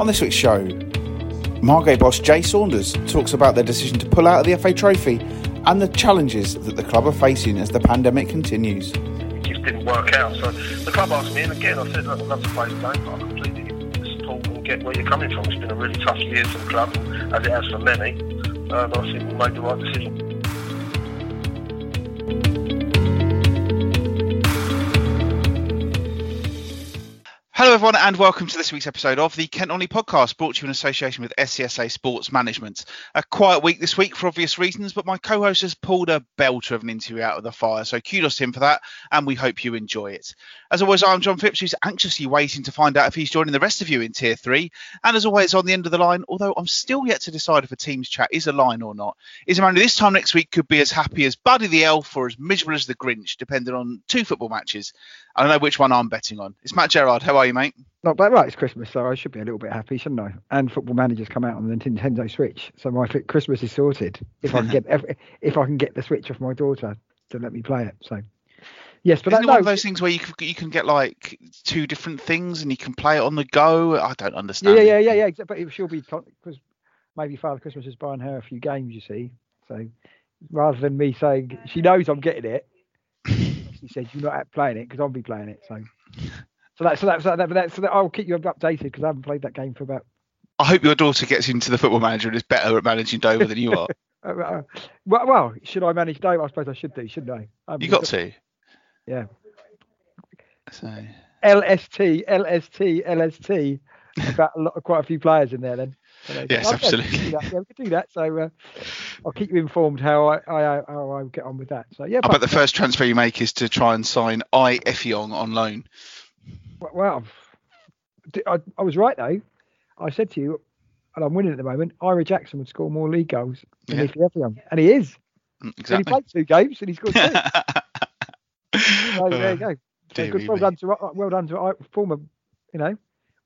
On this week's show, Margate boss Jay Saunders talks about their decision to pull out of the FA Trophy and the challenges that the club are facing as the pandemic continues. It just didn't work out. So the club asked me, and again, I said, Look, I'd love to game, but I completely support and get where you're coming from. It's been a really tough year for the club, as it has for many. And I think we made the right decision. Everyone, and welcome to this week's episode of the Kent Non-League podcast, brought to you in association with SCSA Sports Management. A quiet week this week for obvious reasons, but my co host has pulled a belter of an interview out of the fire, so kudos to him for that, and we hope you enjoy it. As always, I'm John Phipps, who's anxiously waiting to find out if he's joining the rest of you in Tier 3, and as always, on the end of the line, although I'm still yet to decide if a team's chat is a line or not, is a man who this time next week could be as happy as Buddy the Elf or as miserable as the Grinch, depending on two football matches. I don't know which one I'm betting on. It's Matt Gerard. How are you, mate? Not bad. Right, it's Christmas, so I should be a little bit happy, shouldn't I? And Football Manager's come out on the Nintendo Switch, so my Christmas is sorted. If I can get if I can get the Switch off my daughter to let me play it, so yes. But Isn't that, it one no, of those things where you can, you can get like two different things and you can play it on the go? I don't understand. yeah, yeah, yeah, yeah. exa- But it, she'll be because maybe Father Christmas is buying her a few games, you see. So rather than me saying she knows I'm getting it, she said you're not playing it because I'll be playing it. So. So that, so that, so that, so that I'll keep you updated because I haven't played that game for about I hope your daughter gets into the football manager and is better at managing Dover than you are. Uh, uh, well, well, should I manage Dover? I suppose I should do, shouldn't I? I you got to. Yeah. So, LST, LST, LST. About a lot, quite a few players in there then. So Yes, absolutely. we can do that. Yeah, we can do that. So uh, I'll keep you informed how I, I how I get on with that. So yeah. I but- bet the first transfer you make is to try and sign I Effiong on loan. Well, I was right though. I said to you, and I'm winning at the moment. Ira Jackson would score more league goals than Yeah. Ife Effiong, and he is. Mm, And he played two games and he scored two. So there you go. So good, well me. done to well done to our former, you know,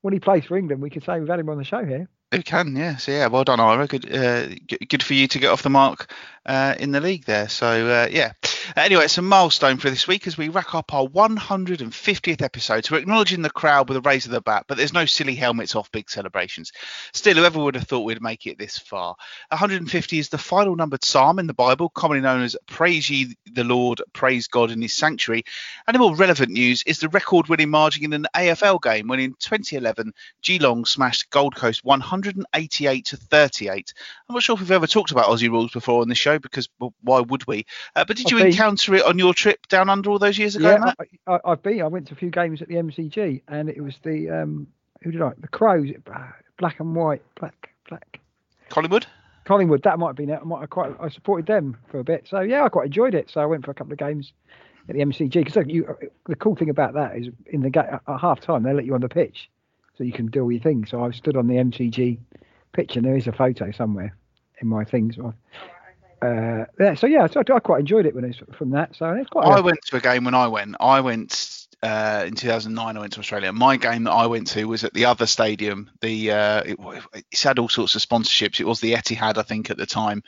when he plays for England, we can say we've had him on the show here. It can, yeah. So yeah, well done, Ira. Good, uh, good for you to get off the mark uh, in the league there. So uh, yeah. Anyway, it's a milestone for this week as we rack up our 150th episode. So we're acknowledging the crowd with a raise of the bat, but there's no silly helmets off big celebrations. Still, whoever would have thought we'd make it this far? 150 is the final numbered psalm in the Bible, commonly known as "Praise ye the Lord, praise God in His sanctuary." And in more relevant news is the record-winning margin in an AFL game when in 2011 Geelong smashed Gold Coast 188 to 38. I'm not sure if we've ever talked about Aussie rules before on this show because well, why would we? Uh, but did I've you been- encounter it on your trip down under all those years ago? Yeah? I, I've been. I went to a few games at the MCG, and it was the um, who did I? The Crows, uh, black and white, black, black. Collingwood? Collingwood. That might have been it. I might have quite. I supported them for a bit, so yeah, I quite enjoyed it. So I went for a couple of games at the MCG because. The cool thing about that is in the ga- at half time they let you on the pitch, so you can do all your things. So I stood on the MCG pitch, and there is a photo somewhere in my things. So, uh, yeah, so yeah, so I, I quite enjoyed it when it's from that. So it's quite. I a- went to a game when I went. I went uh, in 2009. I went to Australia. My game that I went to was at the other stadium. The uh, it, it's had all sorts of sponsorships. It was the Etihad, I think, at the time,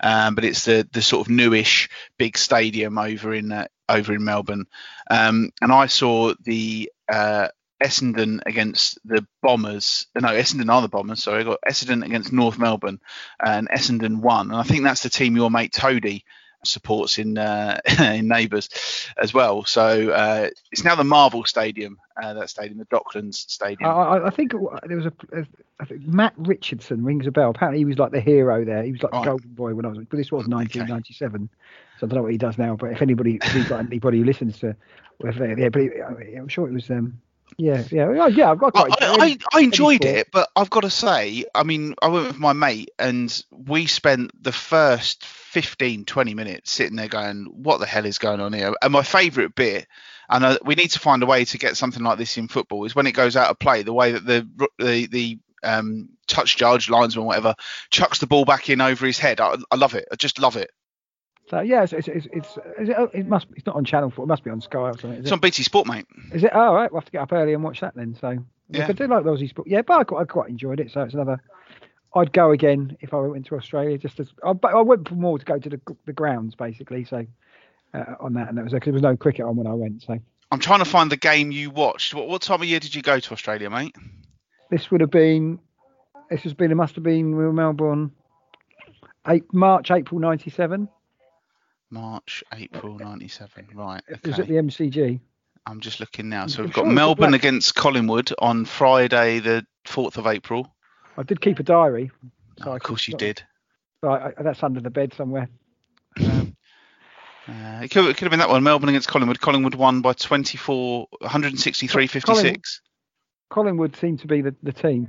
um, but it's the the sort of newish big stadium over in uh, over in Melbourne. Um, and I saw the uh, Essendon against the Bombers. No, Essendon are the Bombers. Sorry, I got Essendon against North Melbourne, and Essendon won. And I think that's the team your mate Toadie supports in uh, in Neighbours as well. So uh, it's now the Marvel Stadium, uh, that stadium, the Docklands Stadium. I I think there was a, a I think Matt Richardson rings a bell. Apparently he was like the hero there. He was like Right. the golden boy when I was. But this was 1997, so I don't know what he does now. But if anybody, if he's got anybody who listens to, well, if they- yeah, but he, I'm sure it was. Um, yeah, yeah, yeah. I've got I, quite. I, I- I enjoyed it, but I've got to say, I mean, I went with my mate and we spent the first 15, 20 minutes sitting there going, what the hell is going on here? And my favourite bit, and uh, we need to find a way to get something like this in football, is when it goes out of play, the way that the the, the um, touch judge, linesman, whatever, chucks the ball back in over his head. I, I love it. I just love it. So yeah, it's it's it's, it's is it, oh, it must it's not on Channel Four. It must be on Sky or something. It's it? on BT Sport, mate. Is it? Oh, right. We'll have to get up early and watch that then. So Yeah. I do like Aussie sport. Yeah, but I quite, I quite enjoyed it. So it's another. I'd go again if I went to Australia. Just as I, I went for more to go to the the grounds basically. So uh, on that, and that was because there was no cricket on when I went. So I'm trying to find the game you watched. What, what time of year did you go to Australia, mate? this would have been this has been. It must have been Melbourne. Eight, March, April '97. March, April '97. Right. It was at the MCG. I'm just looking now. So we've got a Melbourne against Collingwood on Friday, the 4th of April. I did keep a diary. Oh, I of could- course you did. So I, that's under the bed somewhere. Um, Uh, it, could, it could have been that one. Melbourne against Collingwood. Collingwood won by 24, 163 56. Collingwood seemed to be the, the team.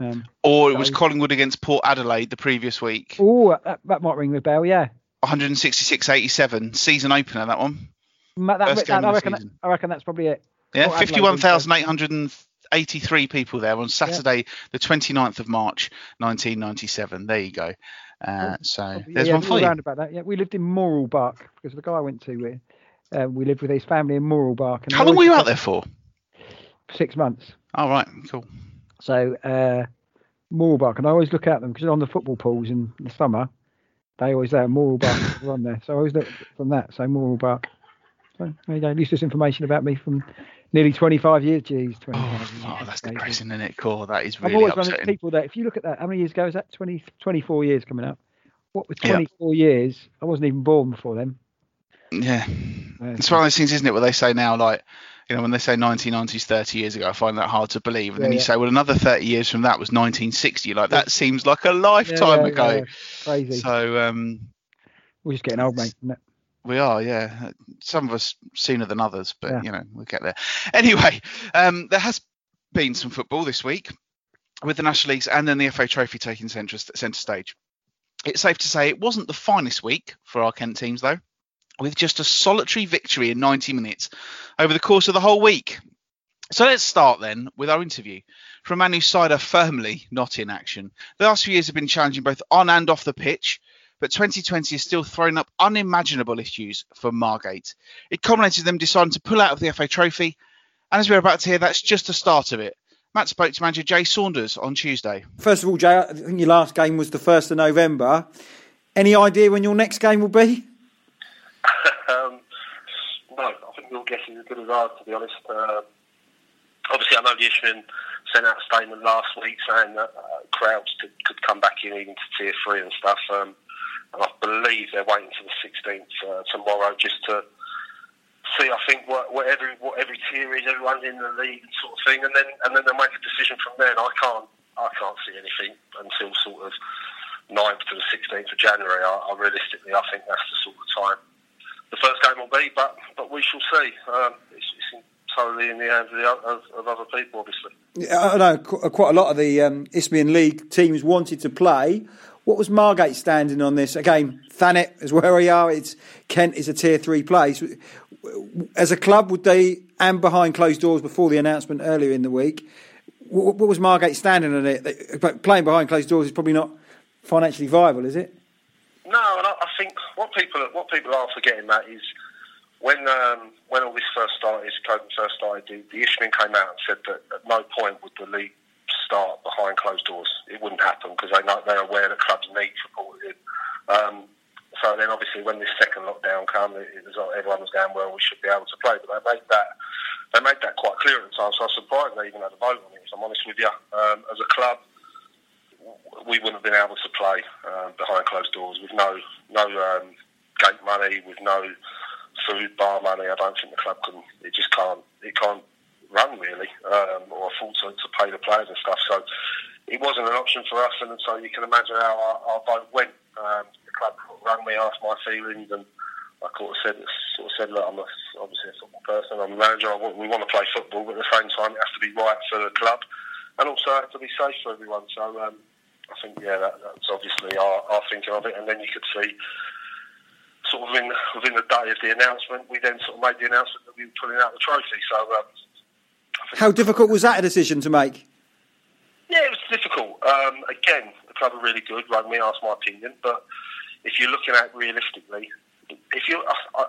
Um, Or it was Collingwood against Port Adelaide the previous week. oh, that, that might ring the bell. Yeah, 166 87. Season opener, that one. That, that- I reckon. That. I reckon that's probably it. Yeah, Port 51,883 people there on Saturday, the 29th of March, 1997. There you go. Uh, so there's yeah, one for you. about that. Yeah, we lived in Mooroolbark because the guy I went to, we, uh, we lived with his family in Mooroolbark. And How long were you out there for? Six months. All right, cool. So uh, Mooroolbark, and I always look at them because on the football pools in the summer, they always there. Mooroolbark on there. So I always look from that. So Mooroolbark. So there you go. Useless information about me from nearly 25 years. Jeez, 25 Oh, years. oh, that's depressing, isn't it? Core, that is really I'm always one of upsetting. the people that if you look at that, how many years ago is that? 20, 24 years coming up. What Yeah. 24 years? I wasn't even born before then. Yeah, Uh, it's one of those things, isn't it? Where they say now, like, you know, when they say 1990s 30 years ago, I find that hard to believe. And then you yeah. say, well, another 30 years from that was 1960. Like, that seems like a lifetime yeah, ago. yeah, crazy. So, um, We're just getting old, mate. isn't it? We are, yeah. Some of us sooner than others, but Yeah. you know we'll get there. Anyway, um, there has been some football this week with the National Leagues and then the FA Trophy taking centre centre stage. It's safe to say it wasn't the finest week for our Kent teams though, with just a solitary victory in 90 minutes over the course of the whole week. So let's start then with our interview from Manu Sider firmly not in action. The last few years have been challenging both on and off the pitch, but 2020 has still thrown up unimaginable issues for Margate. It culminated in them deciding to pull out of the FA Trophy, and as we're about to hear, that's just the start of it. Matt spoke to manager Jay Saunders on Tuesday. First of all, Jay, I think your last game was the 1st of November. Any idea when your next game will be? um, no, I think your guess is as good as ours, to be honest. Uh, obviously, I know the Isthmian sent out a statement last week saying that uh, crowds could, could come back in even to tier three and stuff. Um, and I believe they're waiting to the 16th uh, tomorrow just to see, I think, what, what every what every tier is, everyone's in the league and sort of thing, and then and then they'll make a decision from there. And I can't I can't see anything until sort of 9th to the 16th of January. I, I realistically, I think that's the sort of time the first game will be, but but we shall see. Um, it's, it's totally in the hands of, the, of, of other people, obviously. Yeah, I know qu- quite a lot of the um, Isthmian League teams wanted to play. What was Margate standing on this? Again, Thanet is where we are. It's Kent is a tier three place. As a club, would they, and behind closed doors before the announcement earlier in the week, what, what was Margate standing on it? Playing behind closed doors is probably not financially viable, is it? No, and I, I think what people what people are forgetting that is when um, when all this first started, COVID first started, the, the came out and said that at no point would the league start behind closed doors. It wouldn't happen because they know they're aware that clubs need supported in. Um, so then, obviously, when this second lockdown came, it, it was everyone was going, "Well, we should be able to play." But they made that they made that quite clear at the time. So I was surprised they even had a vote on it. If I'm honest with you, um, as a club, we wouldn't have been able to play um, behind closed doors with no no um, gate money, with no food bar money. I don't think the club can. It just can't. It can't run really, um, or afford to, to pay the players and stuff. So it wasn't an option for us, and so you can imagine how our, vote went. Um, the club rang me, asked my feelings, and I sort of said, sort of said, look, I'm a, obviously a football person. I'm a manager. I want, we want to play football, but at the same time, it has to be right for the club, and also it has to be safe for everyone. So um, I think, yeah, that, that's obviously our, our thinking of it. And then you could see, sort of within, within the day of the announcement, we then sort of made the announcement that we were pulling out the trophy. So um, I think- How difficult was that a decision to make? Yeah, it was difficult. Um, again, the club are really good. Rang me, asked my opinion. But if you're looking at it realistically, if you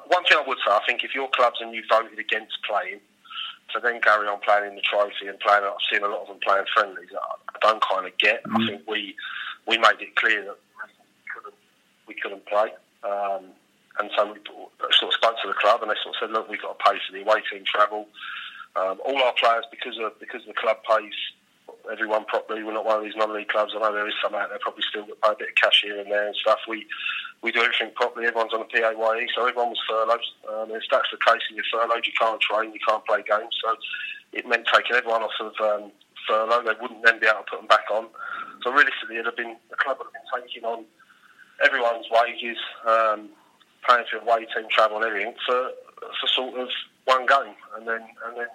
one thing I would say, I think if your clubs and you voted against playing, to then carry on playing in the trophy and playing, I've seen a lot of them playing friendlies. I I don't kind of get. I think we we made it clear that we couldn't we couldn't play. Um, and so we sort of spoke to the club, and they sort of said, "Look, we've got to pay for the away team travel. Um, all our players, because of because the club pays everyone properly. We're not one of these non-league clubs. I know there is some out there probably still pay a bit of cash here and there and stuff. We we do everything properly. Everyone's on a PAYE, so everyone was furloughed. Um, if that's the case and you're furloughed, you can't train, you can't play games. So it meant taking everyone off of um, furlough. They wouldn't then be able to put them back on. So realistically, it'd have been the club would have been taking on everyone's wages, um, paying for away team travel and everything for for sort of one game, and then and then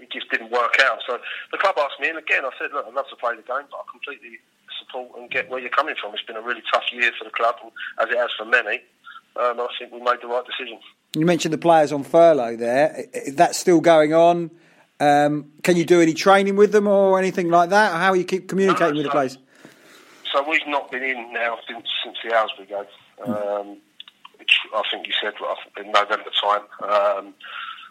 it just didn't work out. So the club asked me, and again I said, look, I'd love to play the game, but I completely support and get where you're coming from. It's been a really tough year for the club, as it has for many. Um, I think we made the right decision. You mentioned the players on furlough there. Is that still going on? Um, can you do any training with them or anything like that? How are you keep communicating no, so, with the players? So we've not been in now since since the Aylesbury game, um, which I think you said in November time. Um,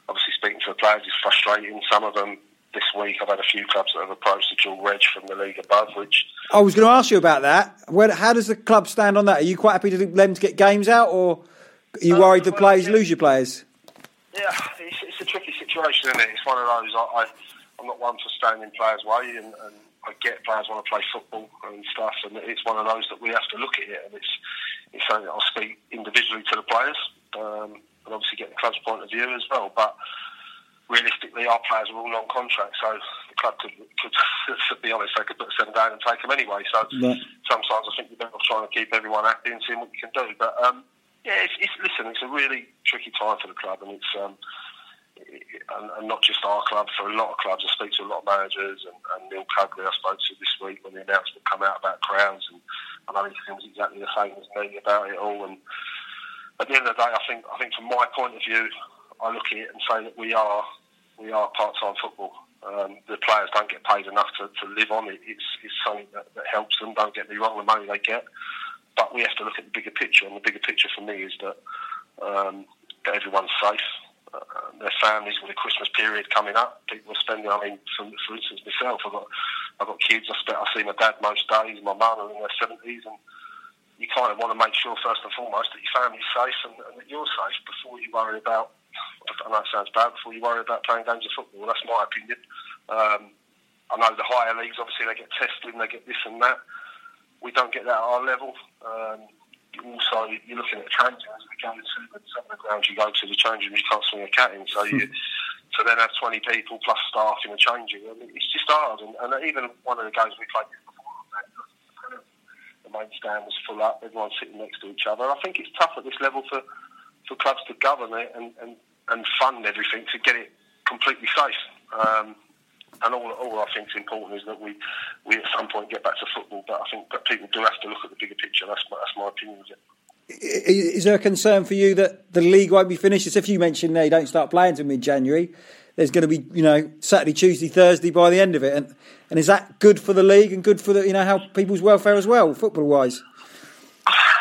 obviously, speaking to the players is frustrating. Some of them this week, I've had a few clubs that have approached the dual reg from the league above, which I was going to ask you about that. Where, how does the club stand on that? Are you quite happy to let them to get games out, or are you uh, worried the players lose your players? Yeah, it's, it's, a tricky situation, isn't it? It's one of those. I, I, am not one for standing players' way, and, and I get players want to play football and stuff, and it's one of those that we have to look at it, and it's it's something that I'll speak individually to the players, um, and obviously get the club's point of view as well. But realistically, our players are all on contract, so the club could, could to be honest, they could put seven down and take them anyway. So sometimes I think you're better off trying to keep everyone happy and seeing what you can do. But um, yeah, it's, it's, listen, it's a really tricky time for the club, and it's um, and, and, not just our club. For a lot of clubs, I speak to a lot of managers, and, and Neil Cugley I spoke to this week when the announcement came out about crowds, and I know he feels exactly the same as me about it all. And at the end of the day, I think I think from my point of view, I look at it and say that we are we are part time football. Um, the players don't get paid enough to, to live on it. It's, it's something that, that helps them. Don't get me wrong, the money they get but we have to look at the bigger picture, and the bigger picture for me is that, um, that everyone's safe. Uh, their families with the Christmas period coming up, people are spending. I mean, for, for instance, myself, I've got I've got kids. I, spend, I see my dad most days. My mum are in their seventies, and you kind of want to make sure first and foremost that your family's safe and, and that you're safe before you worry about. I know it sounds bad. Before you worry about playing games of football, that's my opinion. Um, I know the higher leagues obviously they get tested and they get this and that we don't get that at our level. Um, also, you're looking at training as we go to some of the grounds you go to, the changing rooms you can't swing a cat in. So you, to then have 20 people plus staff in a changing room, it's just hard. And, and even one of the games we played the main stand was full up, everyone sitting next to each other. I think it's tough at this level for, for clubs to govern it and, and, and fund everything to get it completely safe. Um, and all, all I think is important is that we, we at some point get back to football. But I think that people do have to look at the bigger picture. That's my, that's my opinion. Is there a concern for you that the league won't be finished? As if you mentioned there, you don't start playing until mid-January. There's going to be, you know, Saturday, Tuesday, Thursday by the end of it, and and is that good for the league and good for the, you know, how people's welfare as well, football-wise?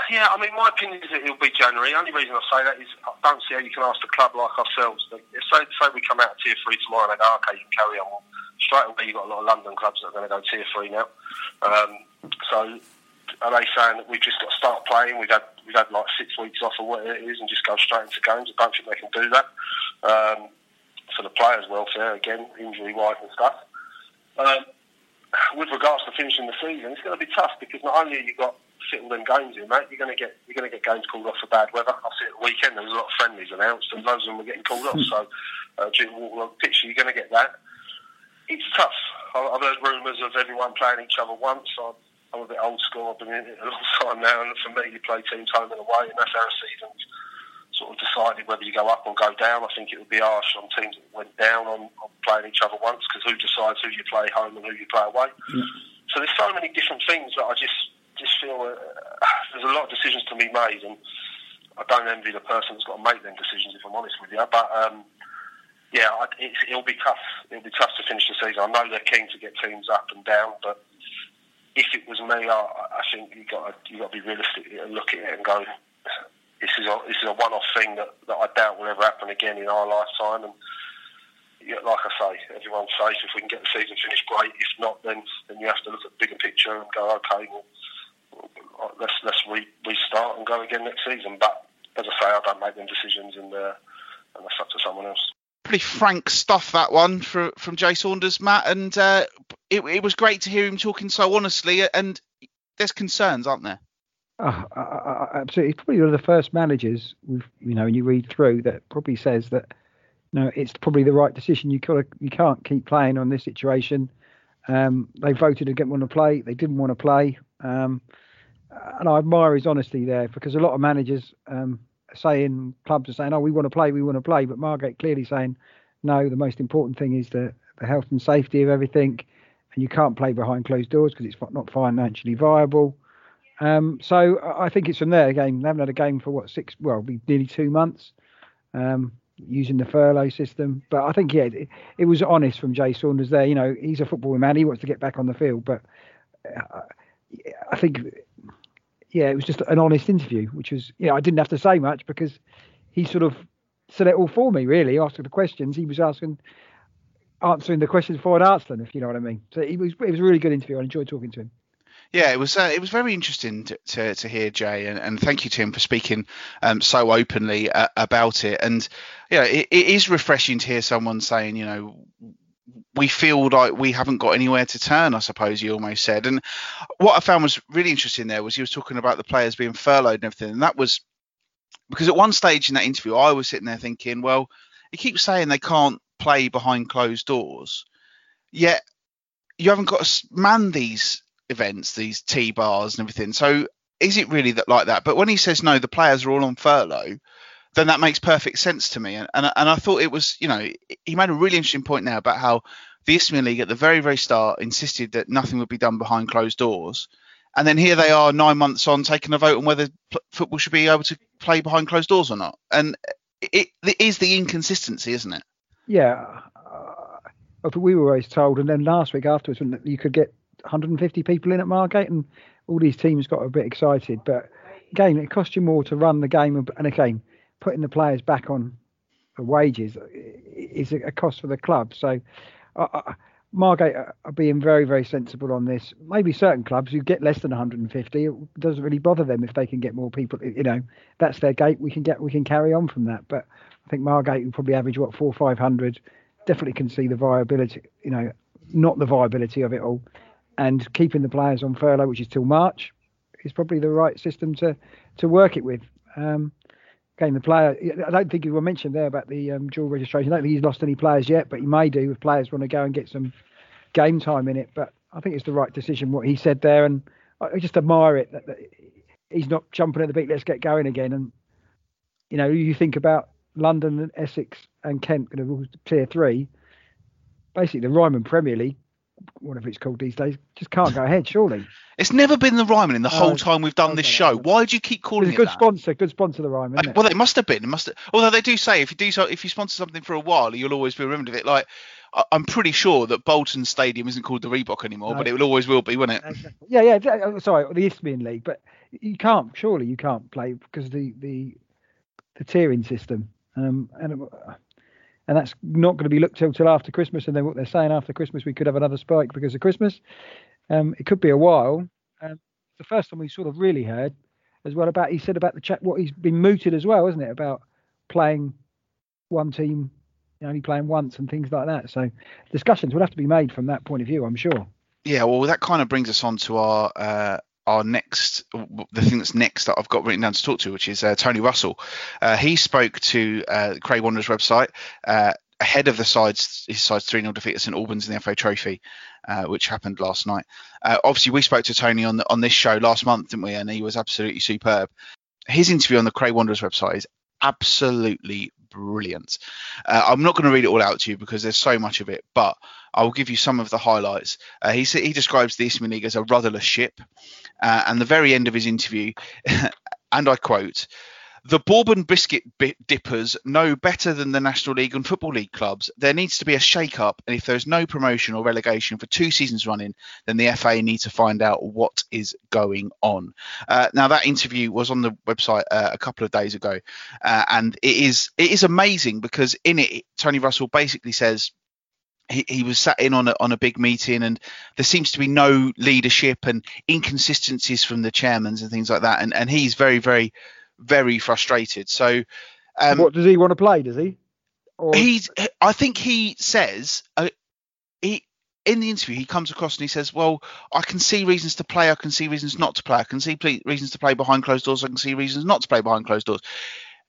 Yeah, I mean, my opinion is that it'll be January. The only reason I say that is I don't see how you can ask a club like ourselves. That, say, say we come out of tier three tomorrow and they go, okay, you can carry on straight away you've got a lot of London clubs that are going to go tier three now. Um, so are they saying that we've just got to start playing? We've had we've had like six weeks off or whatever it is, and just go straight into games. I don't think they can do that um, for the players' welfare. Again, injury wise and stuff. Um, with regards to finishing the season, it's going to be tough because not only have you got fit all them games in, mate, you're going to get you're going to get games called off for bad weather. I see at the weekend there was a lot of friendlies announced, and loads of them were getting called off. So uh, during the pitch, you're going to get that it's tough. I've heard rumours of everyone playing each other once. I'm a bit old school. I've been in it a long time now, and for me, you play teams home and away, and that's how a season's sort of decided whether you go up or go down. I think it would be harsh on teams that went down on, on playing each other once, because who decides who you play home and who you play away? Yeah. So there's so many different things that I just just feel uh, there's a lot of decisions to be made, and I don't envy the person that's got to make them decisions. If I'm honest with you, but um, yeah, it'll be tough. It'll be tough to finish the season. I know they're keen to get teams up and down, but if it was me, I, I think you got you got to be realistic and look at it and go, this is a this is a one-off thing that, that I doubt will ever happen again in our lifetime. And yeah, like I say, everyone's safe. If we can get the season finished, great. If not, then then you have to look at the bigger picture and go, okay, well, let's let's re- restart and go again next season. But as I say, I don't make them decisions, and uh, and that's up to someone else pretty frank stuff that one from Jay Saunders, Matt. And uh, it, it was great to hear him talking so honestly. And there's concerns, aren't there? Oh, I, I, absolutely. He's probably one of the first managers we've, you know, and you read through that probably says that, you know, it's probably the right decision. You can't, you can't keep playing on this situation. Um, they voted against want to play. They didn't want to play. Um, and I admire his honesty there because a lot of managers um, are saying clubs are saying, "Oh, we want to play, we want to play," but Margate clearly saying, "No, the most important thing is the the health and safety of everything, and you can't play behind closed doors because it's not financially viable." Um, so I think it's from there again. They haven't had a game for what six? Well, be nearly two months. Um, using the furlough system. But I think yeah, it, it, was honest from Jay Saunders there. You know, he's a football man. He wants to get back on the field, but uh, I think yeah, it was just an honest interview, which was you know I didn't have to say much because he sort of said it all for me really. Asking the questions, he was asking answering the questions for I'd answered them, if you know what I mean. So it was it was a really good interview. I enjoyed talking to him. Yeah, it was uh, it was very interesting to, to, to hear Jay, and, and, thank you Tim for speaking um, so openly uh, about it. And yeah, it, it is refreshing to hear someone saying, you know, we feel like we haven't got anywhere to turn. I suppose you almost said. And what I found was really interesting there was he was talking about the players being furloughed and everything, and that was because at one stage in that interview, I was sitting there thinking, well, he keeps saying they can't play behind closed doors, yet you haven't got to man these events, these T bars and everything. So is it really that like that? But when he says no, the players are all on furlough, then that makes perfect sense to me. And and, and I thought it was, you know, he made a really interesting point now about how the Isthmian League at the very very start insisted that nothing would be done behind closed doors. And then here they are, nine months on, taking a vote on whether football should be able to play behind closed doors or not. And it, it is the inconsistency, isn't it? Yeah, uh, we were always told, and then last week afterwards, when you could get 150 people in at Margate, and all these teams got a bit excited. But again, it costs you more to run the game, and again, putting the players back on the wages is a cost for the club. So, uh, Margate are being very, very sensible on this. Maybe certain clubs who get less than 150, it doesn't really bother them if they can get more people. You know, that's their gate. We can get, we can carry on from that. But I think Margate will probably average what four, five hundred. Definitely can see the viability. You know, not the viability of it all and keeping the players on furlough, which is till March, is probably the right system to to work it with. Um, again, the player, I don't think you were mentioned there about the um, dual registration. I don't think he's lost any players yet, but he may do if players want to go and get some game time in it. But I think it's the right decision what he said there, and I just admire it that, that he's not jumping at the beat. Let's get going again. And you know, you think about London and Essex and Kent, you know, tier three. Basically, the Ryman Premier League whatever it's called these days, just can't go ahead, surely. It's never been the Ryman in the whole time we've done this show. Why do you keep calling it's a good that? sponsor, good sponsor, the Ryman. well, it must have been. It must. Have, although they do say if you do so, if you sponsor something for a while, you'll always be remembered of it. Like I'm pretty sure that Bolton Stadium isn't called the Reebok anymore, no. but it will always will be, won't it? Exactly. Yeah, yeah. Uh, sorry, the Isthmian League, but you can't. Surely you can't play because the the the tiering system. Um, and and that's not going to be looked till till after Christmas. And then what they're saying after Christmas, we could have another spike because of Christmas. Um, it could be a while. Um, the first time we sort of really heard as well about he said about the chat what he's been mooted as well, isn't it? About playing one team only playing once and things like that. So discussions would have to be made from that point of view, I'm sure. Yeah, well, that kind of brings us on to our uh, our next, the thing that's next that I've got written down to talk to, which is uh, Tony Russell. Uh, he spoke to uh, Cray Wanderers website uh, ahead of the sides his side's 3 0 defeat at St Albans in the FA Trophy, uh, which happened last night. Uh, obviously, we spoke to Tony on on this show last month, didn't we? And he was absolutely superb. His interview on the Cray Wanderers website is absolutely brilliant. Uh, I'm not going to read it all out to you because there's so much of it, but I will give you some of the highlights. Uh, he he describes the Isthmian League as a rudderless ship, uh, and the very end of his interview, and I quote. The Bourbon Biscuit Dippers know better than the National League and Football League clubs. There needs to be a shake up, and if there's no promotion or relegation for two seasons running, then the FA need to find out what is going on. Uh, now, that interview was on the website uh, a couple of days ago, uh, and it is it is amazing because in it, Tony Russell basically says he, he was sat in on a on a big meeting and there seems to be no leadership and inconsistencies from the chairmans and things like that and and he's very very very frustrated so um, what does he want to play does he or... he's i think he says uh, he in the interview, he comes across and he says, "Well, I can see reasons to play. I can see reasons not to play. I can see ple- reasons to play behind closed doors. I can see reasons not to play behind closed doors."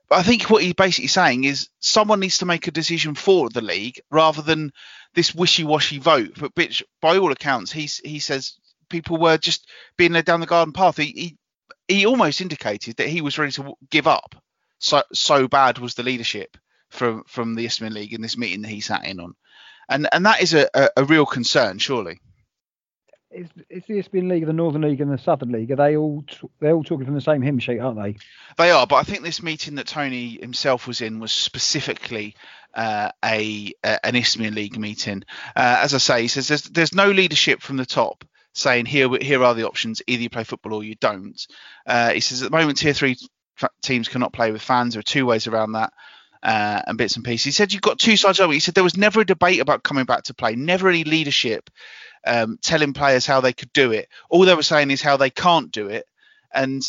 But I think what he's basically saying is someone needs to make a decision for the league rather than this wishy-washy vote. But which, by all accounts, he's he says people were just being led down the garden path. He he, he almost indicated that he was ready to give up. So so bad was the leadership from from the Isthmian League in this meeting that he sat in on and and that is a, a, a real concern, surely. Is, is the Isthmian League, the Northern League, and the Southern League? Are they all they're all talking from the same hymn sheet, aren't they? They are, but I think this meeting that Tony himself was in was specifically uh, a, a, an Isthmian League meeting. Uh, as I say, he says there's there's no leadership from the top saying here here are the options, either you play football or you don't. Uh, he says at the moment tier three teams cannot play with fans. There are two ways around that uh, and bits and pieces. He said you've got two sides of it. He said there was never a debate about coming back to play, never any leadership um, telling players how they could do it. All they were saying is how they can't do it, and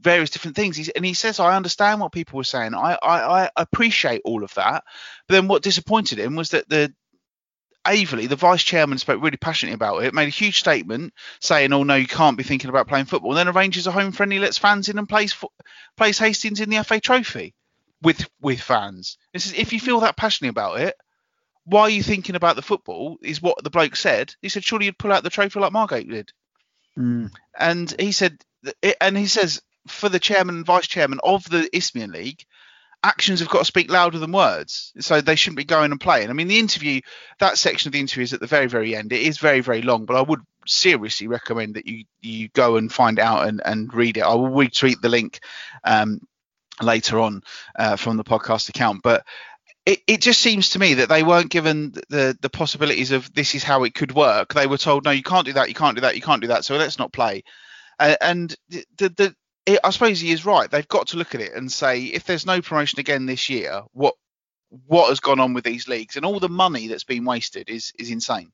various different things. He's, and he says, I understand what people were saying. I, I, I appreciate all of that. But then what disappointed him was that the Aveley, the vice chairman, spoke really passionately about it, made a huge statement saying, "Oh no, you can't be thinking about playing football." And then arranges a home friendly, lets fans in and plays plays Hastings in the FA Trophy with with fans. It says if you feel that passionate about it, why are you thinking about the football? Is what the bloke said. He said surely you'd pull out the trophy like Margate did. Mm. And he said, and he says for the chairman and vice chairman of the Isthmian League, actions have got to speak louder than words. So they shouldn't be going and playing. I mean, the interview, that section of the interview is at the very, very end. It is very, very long, but I would seriously recommend that you you go and find out and, and read it. I will retweet the link um, later on uh, from the podcast account. But it, it just seems to me that they weren't given the the possibilities of this is how it could work. They were told, no, you can't do that, you can't do that, you can't do that. So let's not play. Uh, and the, the, the it, I suppose he is right. They've got to look at it and say, if there's no promotion again this year, what what has gone on with these leagues and all the money that's been wasted is is insane.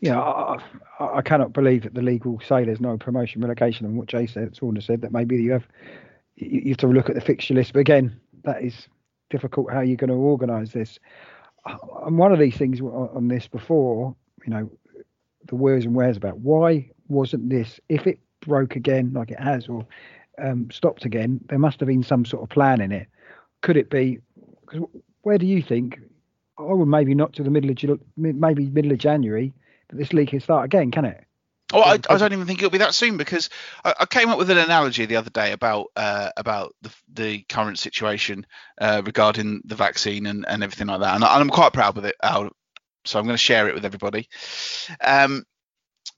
Yeah, I, I, cannot believe that the league will say there's no promotion relegation and what Jay said, Saunders said that maybe you have you have to look at the fixture list. But again, that is difficult. How you're going to organise this? And one of these things on this before, you know, the where's and where's about why wasn't this if it broke again like it has or um, stopped again? There must have been some sort of plan in it. Could it be? Because where do you think? I would maybe not to the middle of July, maybe middle of January that this leak can start again, can it? Oh, I, I, don't even think it'll be that soon because I, I, came up with an analogy the other day about uh, about the, the current situation uh, regarding the vaccine and, and everything like that, and, I, am quite proud with it. so I'm going to share it with everybody. Um,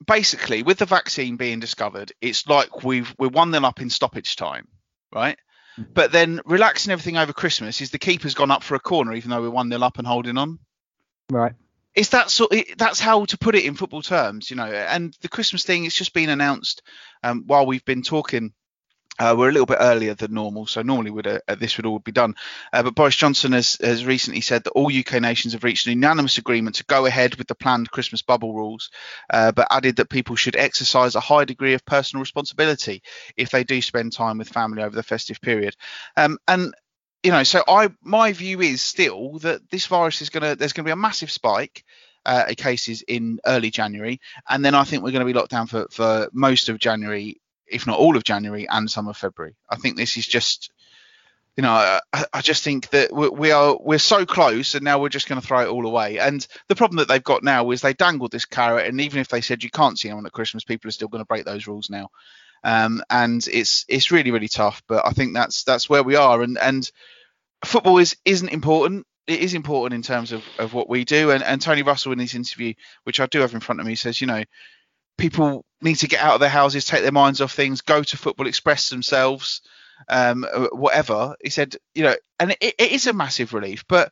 basically, with the vaccine being discovered, it's like we've we're one nil up in stoppage time, right? Mm-hmm. But then relaxing everything over Christmas is the keeper's gone up for a corner, even though we're one nil up and holding on. Right it's that sort. It, that's how to put it in football terms, you know. And the Christmas thing, it's just been announced um, while we've been talking. Uh, we're a little bit earlier than normal, so normally would uh, this would all be done. Uh, but Boris Johnson has, has recently said that all UK nations have reached an unanimous agreement to go ahead with the planned Christmas bubble rules, uh, but added that people should exercise a high degree of personal responsibility if they do spend time with family over the festive period. Um, and you know, so I my view is still that this virus is gonna there's gonna be a massive spike. Uh, cases in early January, and then I think we're going to be locked down for, for most of January, if not all of January and some of February. I think this is just, you know, I, I just think that we, we are we're so close, and now we're just going to throw it all away. And the problem that they've got now is they dangled this carrot, and even if they said you can't see anyone at Christmas, people are still going to break those rules now. Um, and it's it's really really tough. But I think that's that's where we are. And and football is isn't important. It is important in terms of, of what we do. And and Tony Russell in his interview, which I do have in front of me, says you know people need to get out of their houses, take their minds off things, go to football, express themselves, um, whatever. He said, you know, and it, it is a massive relief. But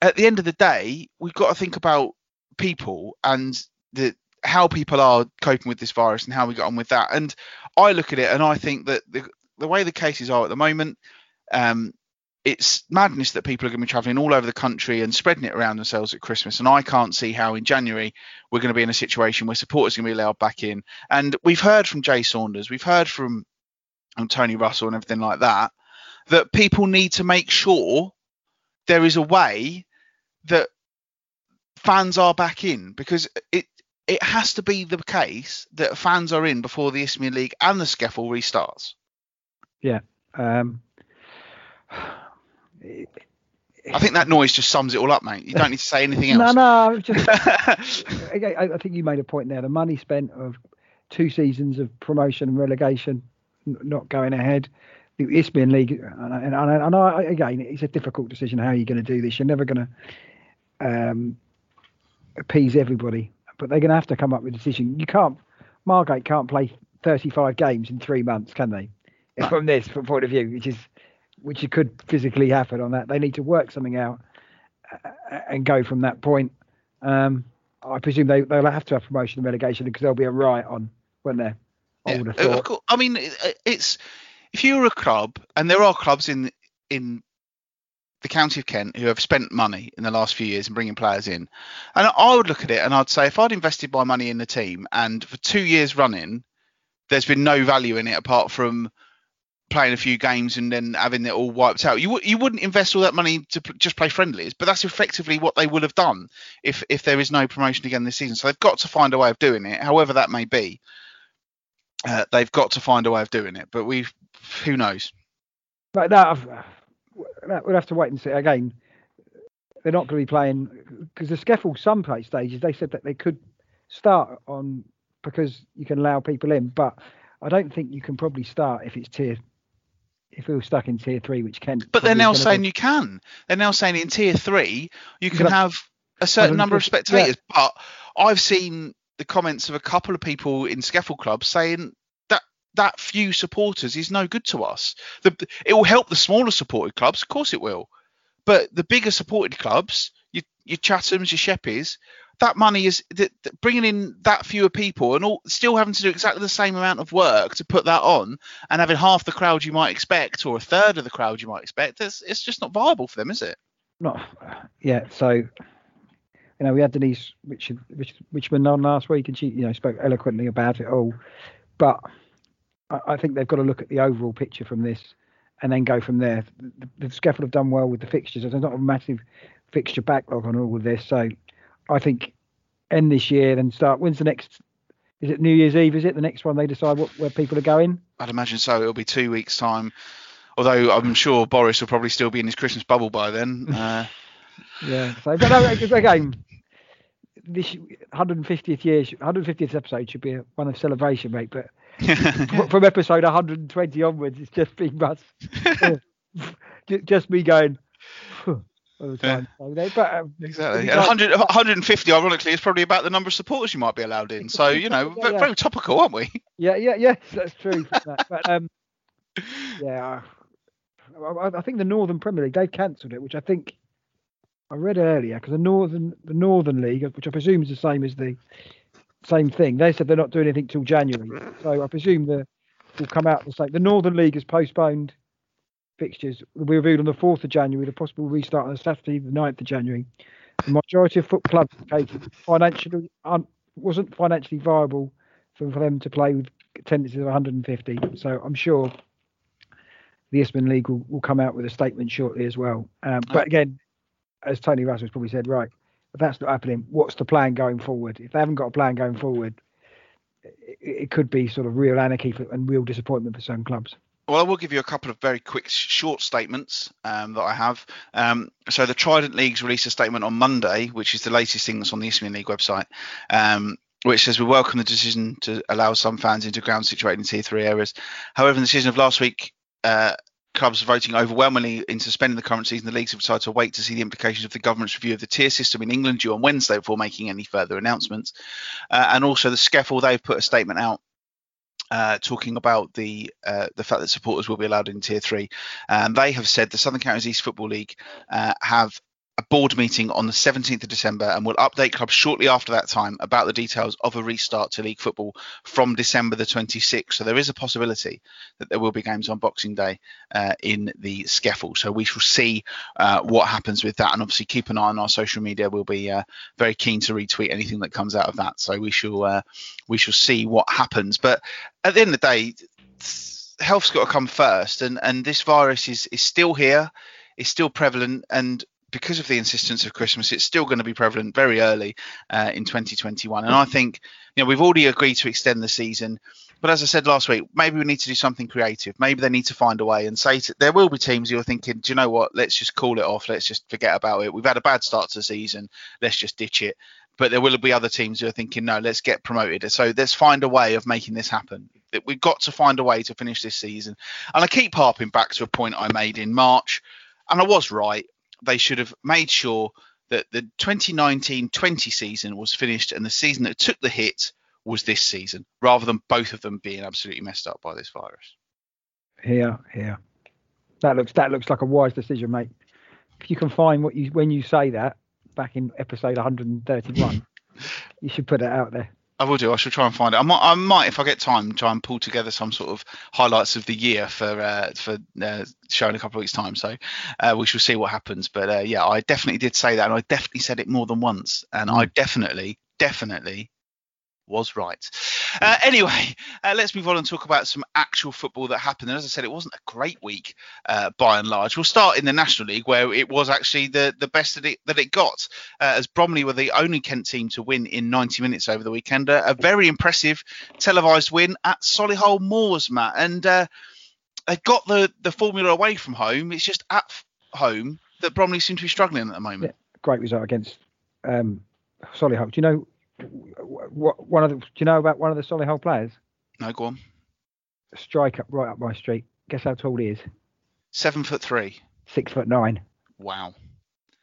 at the end of the day, we've got to think about people and the how people are coping with this virus and how we got on with that. And I look at it and I think that the, the way the cases are at the moment, um, it's madness that people are going to be traveling all over the country and spreading it around themselves at Christmas. And I can't see how in January we're going to be in a situation where supporters are going to be allowed back in. And we've heard from Jay Saunders, we've heard from um, Tony Russell and everything like that, that people need to make sure there is a way that fans are back in because it it has to be the case that fans are in before the Isthmian League and the SCEFL restarts. Yeah. Um, I think that noise just sums it all up, mate. You don't need to say anything else. no, just I, I think you made a point there. The money spent of two seasons of promotion and relegation n- not going ahead. The Isthmian League, and, I- and, and I, again, it's a difficult decision. How are you going to do this? You're never going to um, appease everybody, but they're going to have to come up with a decision. You can't, Margate can't play 35 games in three months, can they? From this point of view, which is which could physically happen on that. They need to work something out uh, and go from that point. Um, I presume they they'll have to have promotion and relegation because there'll be a riot on when they're. I Yeah, would have of thought. course. I mean, it's if you're a club, and there are clubs in in the county of Kent who have spent money in the last few years in bringing players in, and I would look at it and I'd say if I'd invested my money in the team and for two years running, there's been no value in it apart from playing a few games and then having it all wiped out. You wou- you wouldn't invest all that money to p- just play friendlies, but that's effectively what they would have done if if there is no promotion again this season. So they've got to find a way of doing it, however that may be. Uh, they've got to find a way of doing it, but we, who knows? But that, we'll have to wait and see. Again, they're not going to be playing because the SCEFL some play stages. They said that they could start on because you can allow people in, but I don't think you can probably start if it's tier. If we were stuck in tier three, which Kent. But they're now saying be- you can. They're now saying in tier three you can have a certain number of 150 yeah. spectators. But I've seen the comments of a couple of people in SCEFL clubs saying that that few supporters is no good to us. The, it will help the smaller supported clubs, of course it will. But the bigger supported clubs, your, Chathams, your Sheppies, that money is that that bringing in that fewer people and all still having to do exactly the same amount of work to put that on and having half the crowd you might expect or a third of the crowd you might expect. It's, it's just not viable for them, is it? not yeah so you know we had denise richard, Rich, richmond on last week and she you know spoke eloquently about it all but I, I think they've got to look at the overall picture from this and then go from there the, the SCEFL have done well with the fixtures there's not a massive fixture backlog on all of this so i think end this year then start when's the next is it new year's eve is it the next one they decide what where people are going I'd imagine so. It'll be two weeks' time. Although I'm sure Boris will probably still be in his Christmas bubble by then. Uh, Yeah. So, but no, again, this 150th year, 150th episode should be a, one of celebration, mate. But from episode 120 onwards, it's just been us, just me going the time. So, know, but um, exactly. And 100, 150, ironically, is probably about the number of supporters you might be allowed in. So, you know, Yeah, yeah. very topical, aren't we? yeah, yeah, yes, that's true. That- but um, yeah, I, I- I think the Northern Premier League they've cancelled it, which I think I read earlier because the Northern the Northern League, which I presume is the same as the same thing, they said they're not doing anything till January. So I presume the will come out the same. The Northern League is postponed fixtures. Will be reviewed on the 4th of January. The possible restart on the Saturday, the 9th of January. The majority of foot clubs financially un, wasn't financially viable for, for them to play with attendances of 150. So I'm sure the Isthmian League will, will come out with a statement shortly as well. Um, but again, as Tony Russell's probably said, right, if that's not happening, what's the plan going forward? If they haven't got a plan going forward, it, it could be sort of real anarchy for, and real disappointment for some clubs. Well, I will give you a couple of very quick, short statements um, that I have. Um, so, the Trident Leagues released a statement on Monday, which is the latest thing that's on the Isthmian League website, um, which says we welcome the decision to allow some fans into grounds situated in Tier 3 areas. However, in the decision of last week, uh, clubs voting overwhelmingly in suspending the current season. The leagues have decided to wait to see the implications of the government's review of the tier system in England due on Wednesday before making any further announcements. Uh, and also, the SCEFL, they've put a statement out uh, talking about the uh, the fact that supporters will be allowed in tier three. Um, they have said the Southern Counties East Football League uh, have a board meeting on the 17th of December and we'll update clubs shortly after that time about the details of a restart to league football from December the 26th. So there is a possibility that there will be games on Boxing Day uh, in the SCEFL. So we shall see uh, what happens with that, and obviously keep an eye on our social media. We'll be uh, very keen to retweet anything that comes out of that. So we shall uh, we shall see what happens. But at the end of the day, health's got to come first, and and this virus is is still here, is still prevalent, and because of the insistence of Christmas, it's still going to be prevalent very early uh, in 2021. And I think, you know, we've already agreed to extend the season. But as I said last week, maybe we need to do something creative. Maybe they need to find a way and say to, there will be teams who are thinking, do you know what? Let's just call it off. Let's just forget about it. We've had a bad start to the season. Let's just ditch it. But there will be other teams who are thinking, no, let's get promoted. So let's find a way of making this happen. We've got to find a way to finish this season. And I keep harping back to a point I made in March, and I was right. They should have made sure that the 2019-20 season was finished and the season that took the hit was this season, rather than both of them being absolutely messed up by this virus. Hear, hear. That looks that looks like a wise decision, mate. If you can find what you when you say that back in episode 131, you should put it out there. I will do. I shall try and find it. I might, I might, if I get time, try and pull together some sort of highlights of the year for uh, for uh, show in a couple of weeks' time. So uh, we shall see what happens. But uh, yeah, I definitely did say that, and I definitely said it more than once. And I definitely, definitely was right. Uh, anyway, uh, let's move on and talk about some actual football that happened. And as I said, it wasn't a great week uh, by and large. We'll start in the National League, where it was actually the, the best that it, that it got, uh, as Bromley were the only Kent team to win in 90 minutes over the weekend. a very impressive televised win at Solihull Moors, Matt. And uh, they got the, the formula away from home. It's just at home that Bromley seem to be struggling at the moment. Yeah, great result against um, Solihull. Do you know what one of the, do you know about one of the Solihull players? No, go on. Strike up right up my street. Guess how tall he is? Seven foot three. Six foot nine. Wow.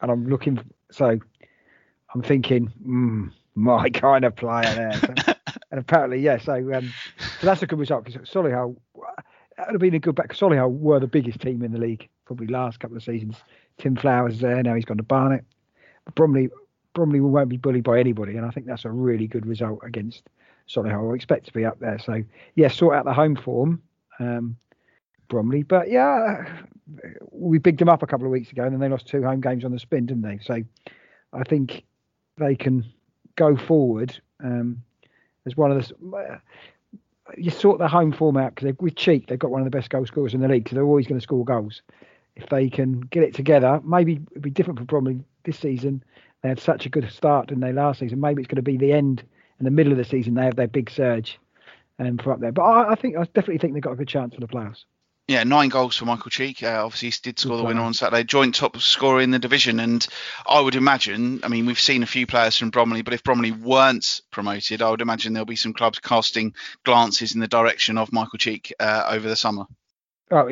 And I'm looking. So I'm thinking, mm, my kind of player there. So, and apparently, yeah. So, um, so that's a good result because Solihull that would have been a good back. Solihull were the biggest team in the league probably last couple of seasons. Tim Flowers is there now. He's gone to Barnet. Bromley Bromley won't be bullied by anybody, and I think that's a really good result against Solihull. I expect to be up there. So yeah, sort out the home form, um, Bromley. But yeah, we bigged them up a couple of weeks ago, and then they lost two home games on the spin, didn't they? So I think they can go forward um, as one of the. You sort the home form out because with Cheek they've got one of the best goal scorers in the league, so they're always going to score goals. If they can get it together, maybe it'd be different for Bromley this season they had such a good start, didn't they, last season? Maybe it's going to be the end in the middle of the season. They have their big surge um, for up there. But I, I think I definitely think they've got a good chance for the playoffs. Yeah, nine goals for Michael Cheek. Uh, obviously, he did score the winner on Saturday. Joint top scorer in the division, and I would imagine. I mean, we've seen a few players from Bromley, but if Bromley weren't promoted, I would imagine there'll be some clubs casting glances in the direction of Michael Cheek uh, over the summer. Oh,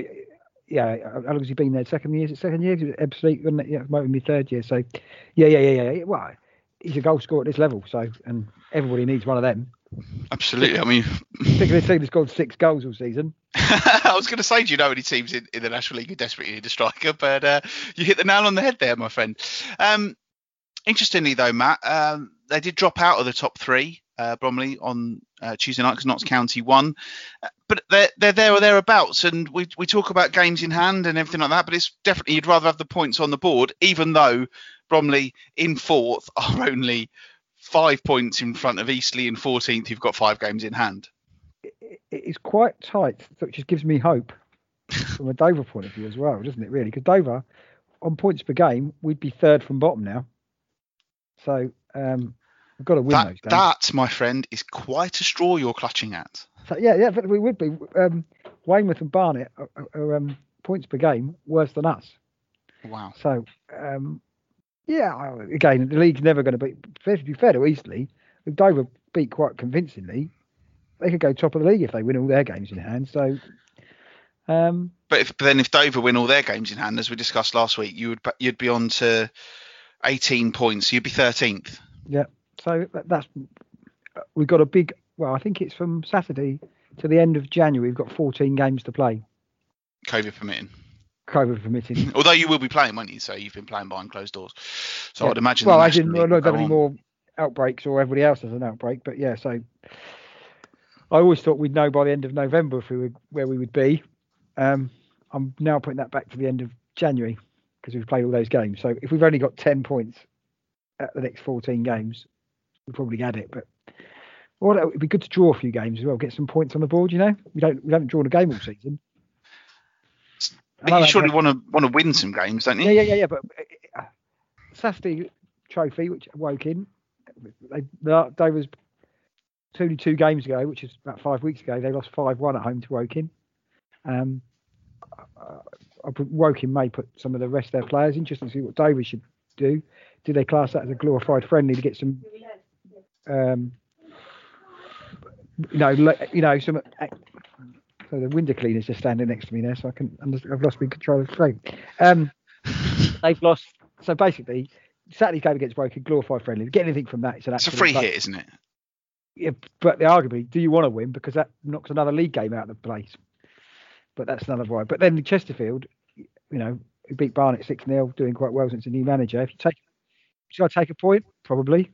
yeah, how long has he been there? Second year? Second year? Ebbsfleet, wasn't it? Yeah, it might be third year. So, yeah, yeah, yeah, yeah. Well, he's a goal scorer at this level, so and everybody needs one of them. Absolutely. I mean, particularly a team that's scored six goals all season. I was going to say, do you know any teams in, in the National League who desperately need a striker? But uh, you hit the nail on the head there, my friend. Um, interestingly, though, Matt, um, they did drop out of the top three uh, Bromley on uh, Tuesday night because Notts County won. But they're, they're there or thereabouts, and we, we talk about games in hand and everything like that. But it's definitely you'd rather have the points on the board, even though Bromley in fourth are only five points in front of Eastleigh in 14th, who've got five games in hand. It's quite tight, which just gives me hope from a Dover point of view as well, doesn't it? Really, because Dover on points per game, we'd be third from bottom now. So um, We've got to win that, those games. That, my friend, is quite a straw you're clutching at. So, yeah, yeah, but we would be. Um, Weymouth and Barnet are, are um, points per game worse than us. Wow. So, um, yeah, again, the league's never going to be. To be fair to Eastleigh, if Dover beat quite convincingly, they could go top of the league if they win all their games in hand. So, um, but, if, but then if Dover win all their games in hand, as we discussed last week, you would you'd be on to 18 points. You'd be 13th. Yeah. So that's we've got a big. Well, I think it's from Saturday to the end of January. We've got 14 games to play. COVID permitting. COVID permitting. Although you will be playing, won't you? So you've been playing behind closed doors. So yeah. I'd imagine. Well, I didn't. have any more outbreaks or everybody else has an outbreak, but yeah. So I always thought we'd know by the end of November if we were where we would be. Um, I'm now putting that back to the end of January because we've played all those games. So if we've only got 10 points at the next 14 games, we probably had it. But well, it'd be good to draw a few games as well, get some points on the board. You know, we don't we haven't drawn a game all season. But you surely want to want to win some games, don't you? Yeah, yeah, yeah, yeah. But uh, Saturday trophy, which Woking, they, they was two two games ago, which is about five weeks ago. They lost five one at home to Woking. Um, uh, Woking may put some of the rest of their players. Interesting to see what Dover should do. Do they class that as a glorified friendly to get some, um, you know, you know, some. So the window cleaner's just standing next to me now, so I can. I've lost my control of the frame. Um, they've lost. So basically, Saturday's game against Broken, glorified friendly. Get anything from that? So that's it's a free hit, isn't it? Yeah, but the arguably, do you want to win because that knocks another league game out of the place? But that's another why. But then Chesterfield, you know, who beat Barnet six 0 doing quite well since a new manager. If you take, should I take a point? Probably.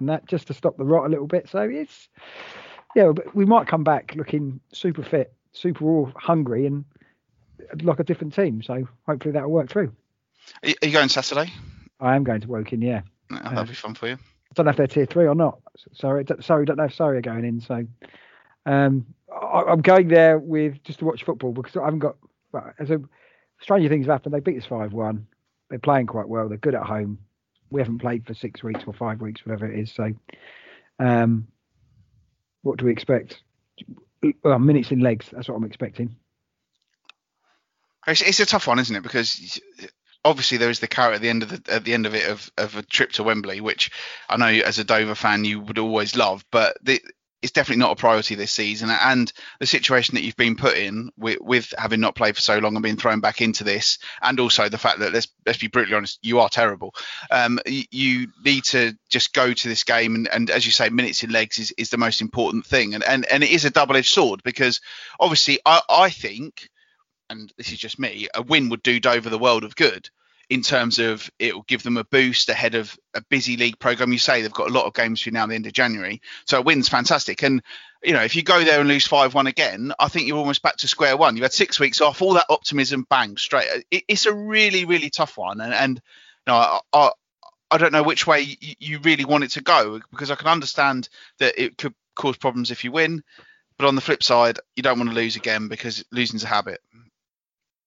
And that just to stop the rot a little bit. So it's yeah, but we might come back looking super fit, super all hungry, and like a different team. So hopefully that'll work through. Are you going Saturday? I am going to Woking. Yeah, that'll uh, be fun for you. I don't know if they're tier three or not. Sorry, sorry, don't know if Surrey are going in. So um, I, am going there with just to watch football because I haven't got. Well, as a stranger things have happened. They beat us five one. They're playing quite well. They're good at home. We haven't played for six weeks or five weeks, whatever it is. So, um, what do we expect? Well, minutes in legs. That's what I'm expecting. It's, it's a tough one, isn't it? Because obviously there is the carrot at the end of the at the end of it of, of a trip to Wembley, which I know as a Dover fan you would always love, but the, it's definitely not a priority this season. And the situation that you've been put in with, with, having not played for so long and being thrown back into this, and also the fact that let's let's be brutally honest, you are terrible. Um, you need to just go to this game, and, and as you say, minutes in legs is, is the most important thing, and and and it is a double edged sword because obviously I I think, and this is just me, a win would do Dover the world of good in terms of it will give them a boost ahead of a busy league program. You say they've got a lot of games for now the end of January, so a win's fantastic. And you know, if you go there and lose five one again, I think you're almost back to square one. You had six weeks off, all that optimism, bang, straight. It, it's a really, really tough one, and, and you know, I, I, I don't know which way you, you really want it to go because I can understand that it could cause problems if you win, but on the flip side, you don't want to lose again because losing's a habit.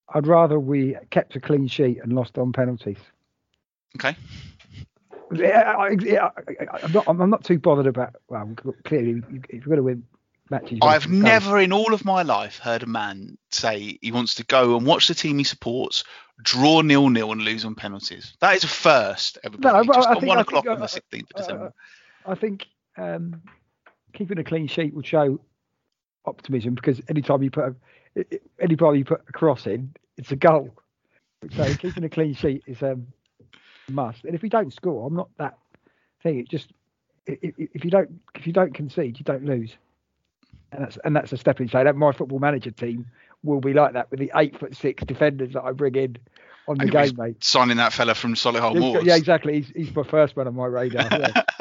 I'd rather we kept a clean sheet and lost on penalties. Okay. Yeah, I, am not. I'm not too bothered about. Well, clearly, if you're going to win matches, I've never in all of my life heard a man say he wants to go and watch the team he supports draw nil nil and lose on penalties. That is a first. Everybody, no, just I, I think, one o'clock think, on the 16th of uh, December. I think um, keeping a clean sheet would show optimism because anytime you put a anybody you put a cross in, it's a goal. So keeping a clean sheet is a um, must. And if we don't score, I'm not that thing. It just if you don't if you don't concede, you don't lose. And that's and that's a stepping stone. And my football manager team will be like that with the eight foot six defenders that I bring in on the game, mate. Signing that fella from Solihull Moors. Yeah, exactly. He's, he's my first one on my radar. Yeah.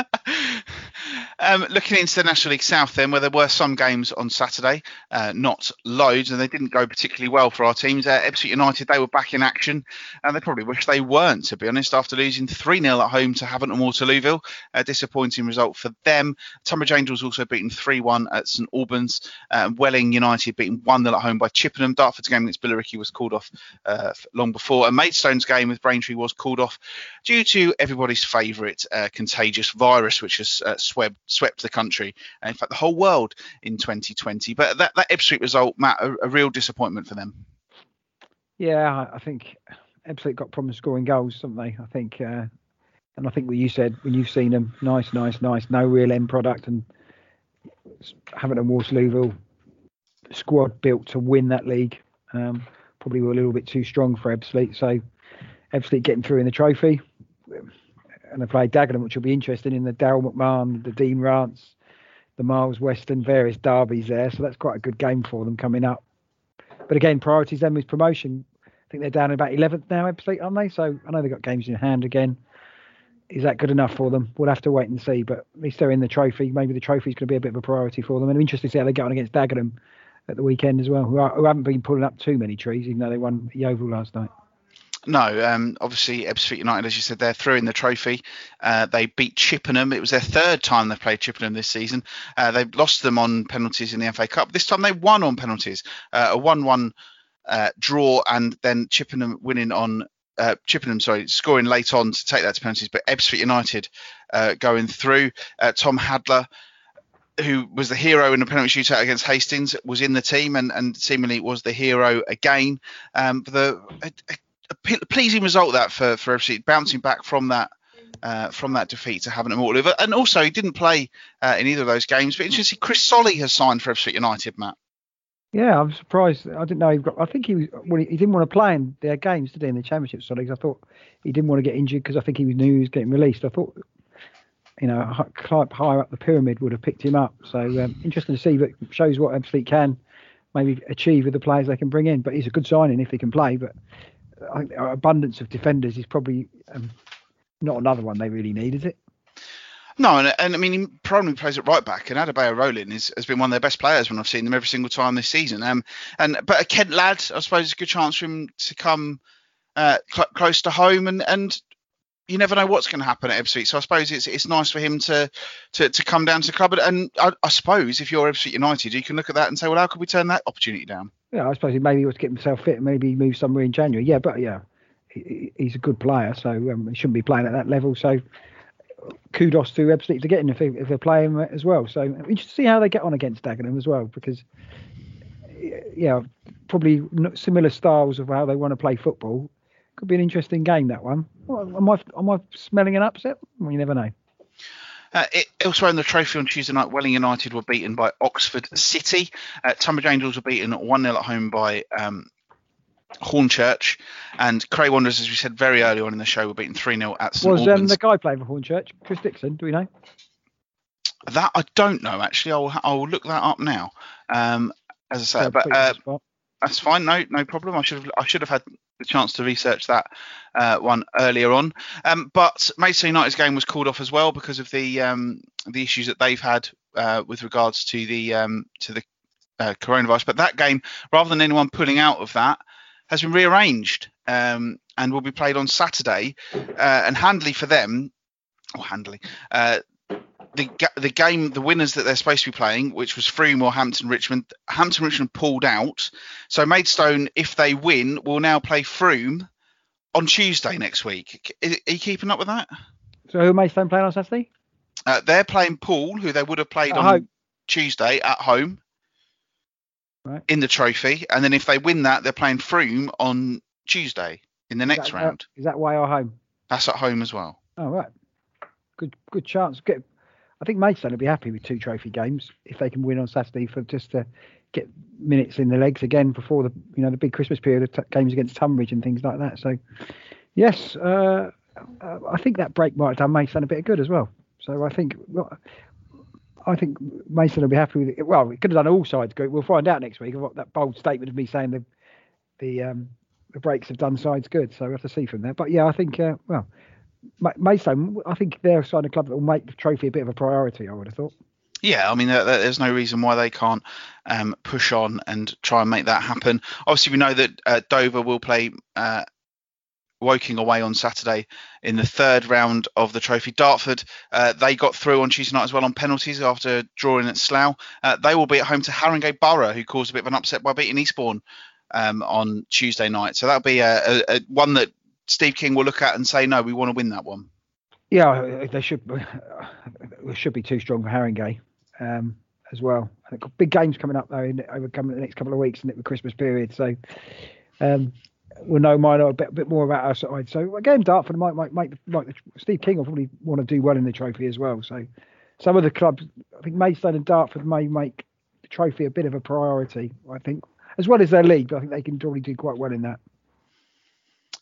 Um, looking into the National League South, then, where there were some games on Saturday, uh, not loads, and they didn't go particularly well for our teams. Uh, Ebbsfleet United, they were back in action, and they probably wish they weren't, to be honest, after losing 3 0 at home to Havant and Waterlooville. A disappointing result for them. Tonbridge Angels also beaten 3 1 at St Albans. Uh, Welling United beaten 1 0 at home by Chippenham. Dartford's game against Billericay was called off uh, long before. And Maidstone's game with Braintree was called off due to everybody's favourite uh, contagious virus, which has uh, swept swept the country, in fact the whole world in 2020. But that that Ebbsfleet result, Matt, a, a real disappointment for them. Yeah, I think Ebbsfleet got problems scoring goals, haven't they? I think, uh, and I think what you said when you've seen them, nice, nice, nice, no real end product, and having a Waterlooville squad built to win that league. Um, probably were a little bit too strong for Ebbsfleet. So Ebbsfleet getting through in the trophy and they play Dagenham, which will be interesting in the Daryl McMahon, the Dean Rance, the Myles Weston, various derbies there. So that's quite a good game for them coming up. But again, priorities then with promotion. I think they're down about 11th now, aren't they? So I know they've got games in hand again. Is that good enough for them? We'll have to wait and see. But at least they're in the trophy. Maybe the trophy is going to be a bit of a priority for them. And I'm interested to see how they get on against Dagenham at the weekend as well, who, are, who haven't been pulling up too many trees, even though they won Yeovil last night. No, um, obviously Ebbsfleet United, as you said, they're through in the trophy. Uh, they beat Chippenham. It was their third time they've played Chippenham this season. Uh, they've lost them on penalties in the FA Cup. This time they won on penalties, uh, a 1-1 uh, draw, and then Chippenham winning on uh, Chippenham, sorry, scoring late on to take that to penalties, but Ebbsfleet United uh, going through. Uh, Tom Hadler, who was the hero in the penalty shootout against Hastings, was in the team and, and seemingly was the hero again. Um, the a, a, a pleasing result that for for Ebbsfleet, bouncing back from that. Uh, from that defeat to having them all over, and also he didn't play uh, in either of those games. But interesting, Chris Solly has signed for Ebbsfleet United, Matt. Yeah, I'm surprised. I didn't know he got. I think he was. Well, he, didn't want to play in their games, did he, in the championship? Solly, I thought he didn't want to get injured because I think he was knew he was getting released. I thought, you know, higher up the pyramid would have picked him up. So um, interesting to see. But shows what Ebbsfleet can maybe achieve with the players they can bring in. But he's a good signing if he can play. But abundance of defenders is probably um, not another one they really need, is it? No, and, and I mean, he probably plays at right back, and Adebayo Rolling is, has been one of their best players when I've seen them every single time this season. Um, and but a Kent lad, I suppose, is a good chance for him to come uh, cl- close to home, and and you never know what's going to happen at Ebbsfleet. So I suppose it's it's nice for him to to, to come down to the club, and I, I suppose if you're Ebbsfleet United, you can look at that and say, well, how could we turn that opportunity down? Yeah, I suppose maybe he maybe wants to get himself fit, and maybe move somewhere in January. Yeah, but yeah, he, he's a good player, so um, he shouldn't be playing at that level. So kudos to Ebbsfleet to getting if, they, if they're playing as well. So we just see how they get on against Dagenham as well, because yeah, probably similar styles of how they want to play football. Could be an interesting game that one. Am I am I smelling an upset? Well, you never know. Uh, it, elsewhere in the trophy on Tuesday night, Welling United were beaten by Oxford City. Uh, Tonbridge Angels were beaten 1 0 at home by um, Hornchurch and Cray Wanderers, as we said very early on in the show, were beaten 3 0 at St. Was um, the guy playing for Hornchurch, Chris Dixon? Do we know? That I don't know actually. I'll I'll look that up now. Um, as I say, but uh, that's fine. No, no problem. I should have I should have had the chance to research that uh, one earlier on. Um, but Maidstone United's game was called off as well because of the um, the issues that they've had uh, with regards to the um, to the uh, coronavirus. But that game, rather than anyone pulling out of that, has been rearranged um, and will be played on Saturday. Uh, and handily for them, or handily, uh, the the game, the winners that they're supposed to be playing, which was Frome or Hampton Richmond, Hampton Richmond pulled out. So Maidstone, if they win, will now play Frome on Tuesday next week. Are you keeping up with that? So who are Maidstone playing on Saturday? Uh, they're playing Paul, who they would have played at on home. Tuesday at home right. in the trophy, and then if they win that, they're playing Frome on Tuesday in the next is that, round. Is that why our home? That's at home as well. Oh right, good good chance. Get, I think Maidstone will be happy with two trophy games if they can win on Saturday for just to get minutes in the legs again before the you know the big Christmas period of t- games against Tonbridge and things like that. So yes, uh, uh, I think that break might have done Maidstone a bit of good as well. So I think well, I think Mason will be happy with it. Well, we could have done all sides good. We'll find out next week. What that bold statement of me saying the the um, the breaks have done sides good. So we have to see from there. But yeah, I think uh, well, Mason. I think they're a side of club that will make the trophy a bit of a priority. I would have thought. Yeah, I mean, there's no reason why they can't um, push on and try and make that happen. Obviously, we know that uh, Dover will play uh, Woking away on Saturday in the third round of the trophy. Dartford, uh, they got through on Tuesday night as well on penalties after drawing at Slough. Uh, they will be at home to Haringey Borough, who caused a bit of an upset by beating Eastbourne um, on Tuesday night. So that'll be a, a, a, one that Steve King will look at and say, no, we want to win that one. Yeah, they should. There should be too strong for Haringey um, as well. Big games coming up though in, over coming the next couple of weeks in the Christmas period. So. Um, we'll know mine a bit, bit more about our side. So again, Dartford might might make like Steve King will probably want to do well in the trophy as well. So some of the clubs, I think Maidstone and Dartford may make the trophy a bit of a priority. I think as well as their league, I think they can probably do quite well in that.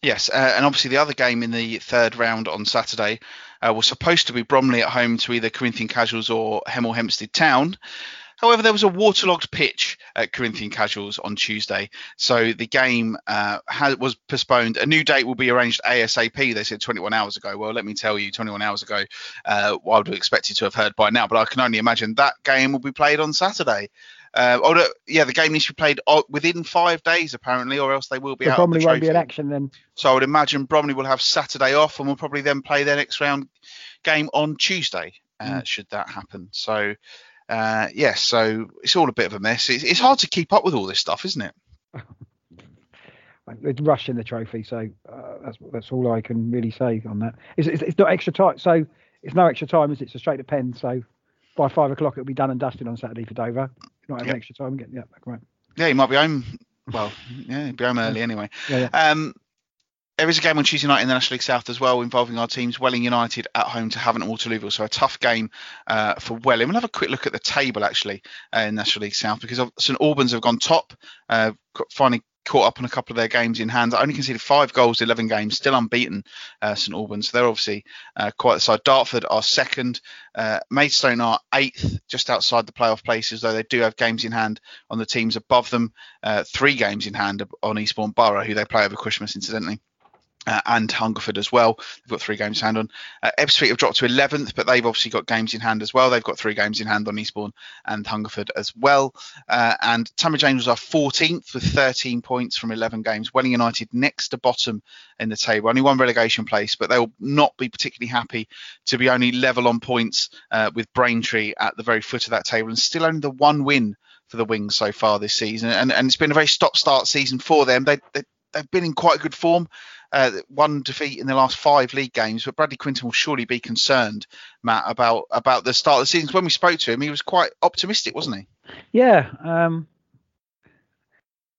Yes, uh, and obviously the other game in the third round on Saturday uh, was supposed to be Bromley at home to either Corinthian Casuals or Hemel Hempstead Town. However, there was a waterlogged pitch at Corinthian Casuals on Tuesday, so the game uh, was postponed. A new date will be arranged ASAP. They said 21 hours ago. Well, let me tell you, 21 hours ago, uh, I would have expected to have heard by now, but I can only imagine that game will be played on Saturday. Uh, oh, yeah, the game needs to be played uh, within five days apparently, or else they will be so out. Bromley the won't be in action then. So I would imagine Bromley will have Saturday off, and will probably then play their next round game on Tuesday. Uh, mm. Should that happen? So uh, yes, yeah, so it's all a bit of a mess. It's, it's, hard to keep up with all this stuff, isn't it? it's rushing the trophy. So uh, that's that's all I can really say on that. It's, it's, it's not extra time, so it's no extra time, is it? It's a straight to pen. So by five o'clock it'll be done and dusted on Saturday for Dover. Having Yep. extra time. Yeah, right. Yeah, he might be home. Well, yeah, he'll be home early anyway. Yeah, yeah. Um, there is a game on Tuesday night in the National League South as well, involving our teams Welling United at home to Havant and Waterlooville. So a tough game uh, for Welling. We'll have a quick look at the table actually uh, in National League South because of- St Albans have gone top. Uh, finally caught up on a couple of their games in hand. I only conceded five goals, 11 games, still unbeaten. Uh, St Albans. So they're obviously uh, quite the side. Dartford are second. Uh, Maidstone are eighth, just outside the playoff places, though they do have games in hand on the teams above them. Uh, three games in hand on Eastbourne Borough, who they play over Christmas, incidentally uh, and Hungerford as well. They've got three games in hand on. Uh, Ebbsfleet have dropped to 11th, but they've obviously got games in hand as well. They've got three games in hand on Eastbourne and Hungerford as well. Uh, and Tonbridge Angels are 14th with 13 points from 11 games. Welling United next to bottom in the table, only one relegation place, but they'll not be particularly happy to be only level on points uh, with Braintree at the very foot of that table and still only the one win for the Wings so far this season. And, and it's been a very stop-start season for them. They, they, they've been in quite good form uh, one defeat in the last five league games, but Bradley Quinton will surely be concerned, Matt, about about the start of the season. When we spoke to him, he was quite optimistic, wasn't he? Yeah, um,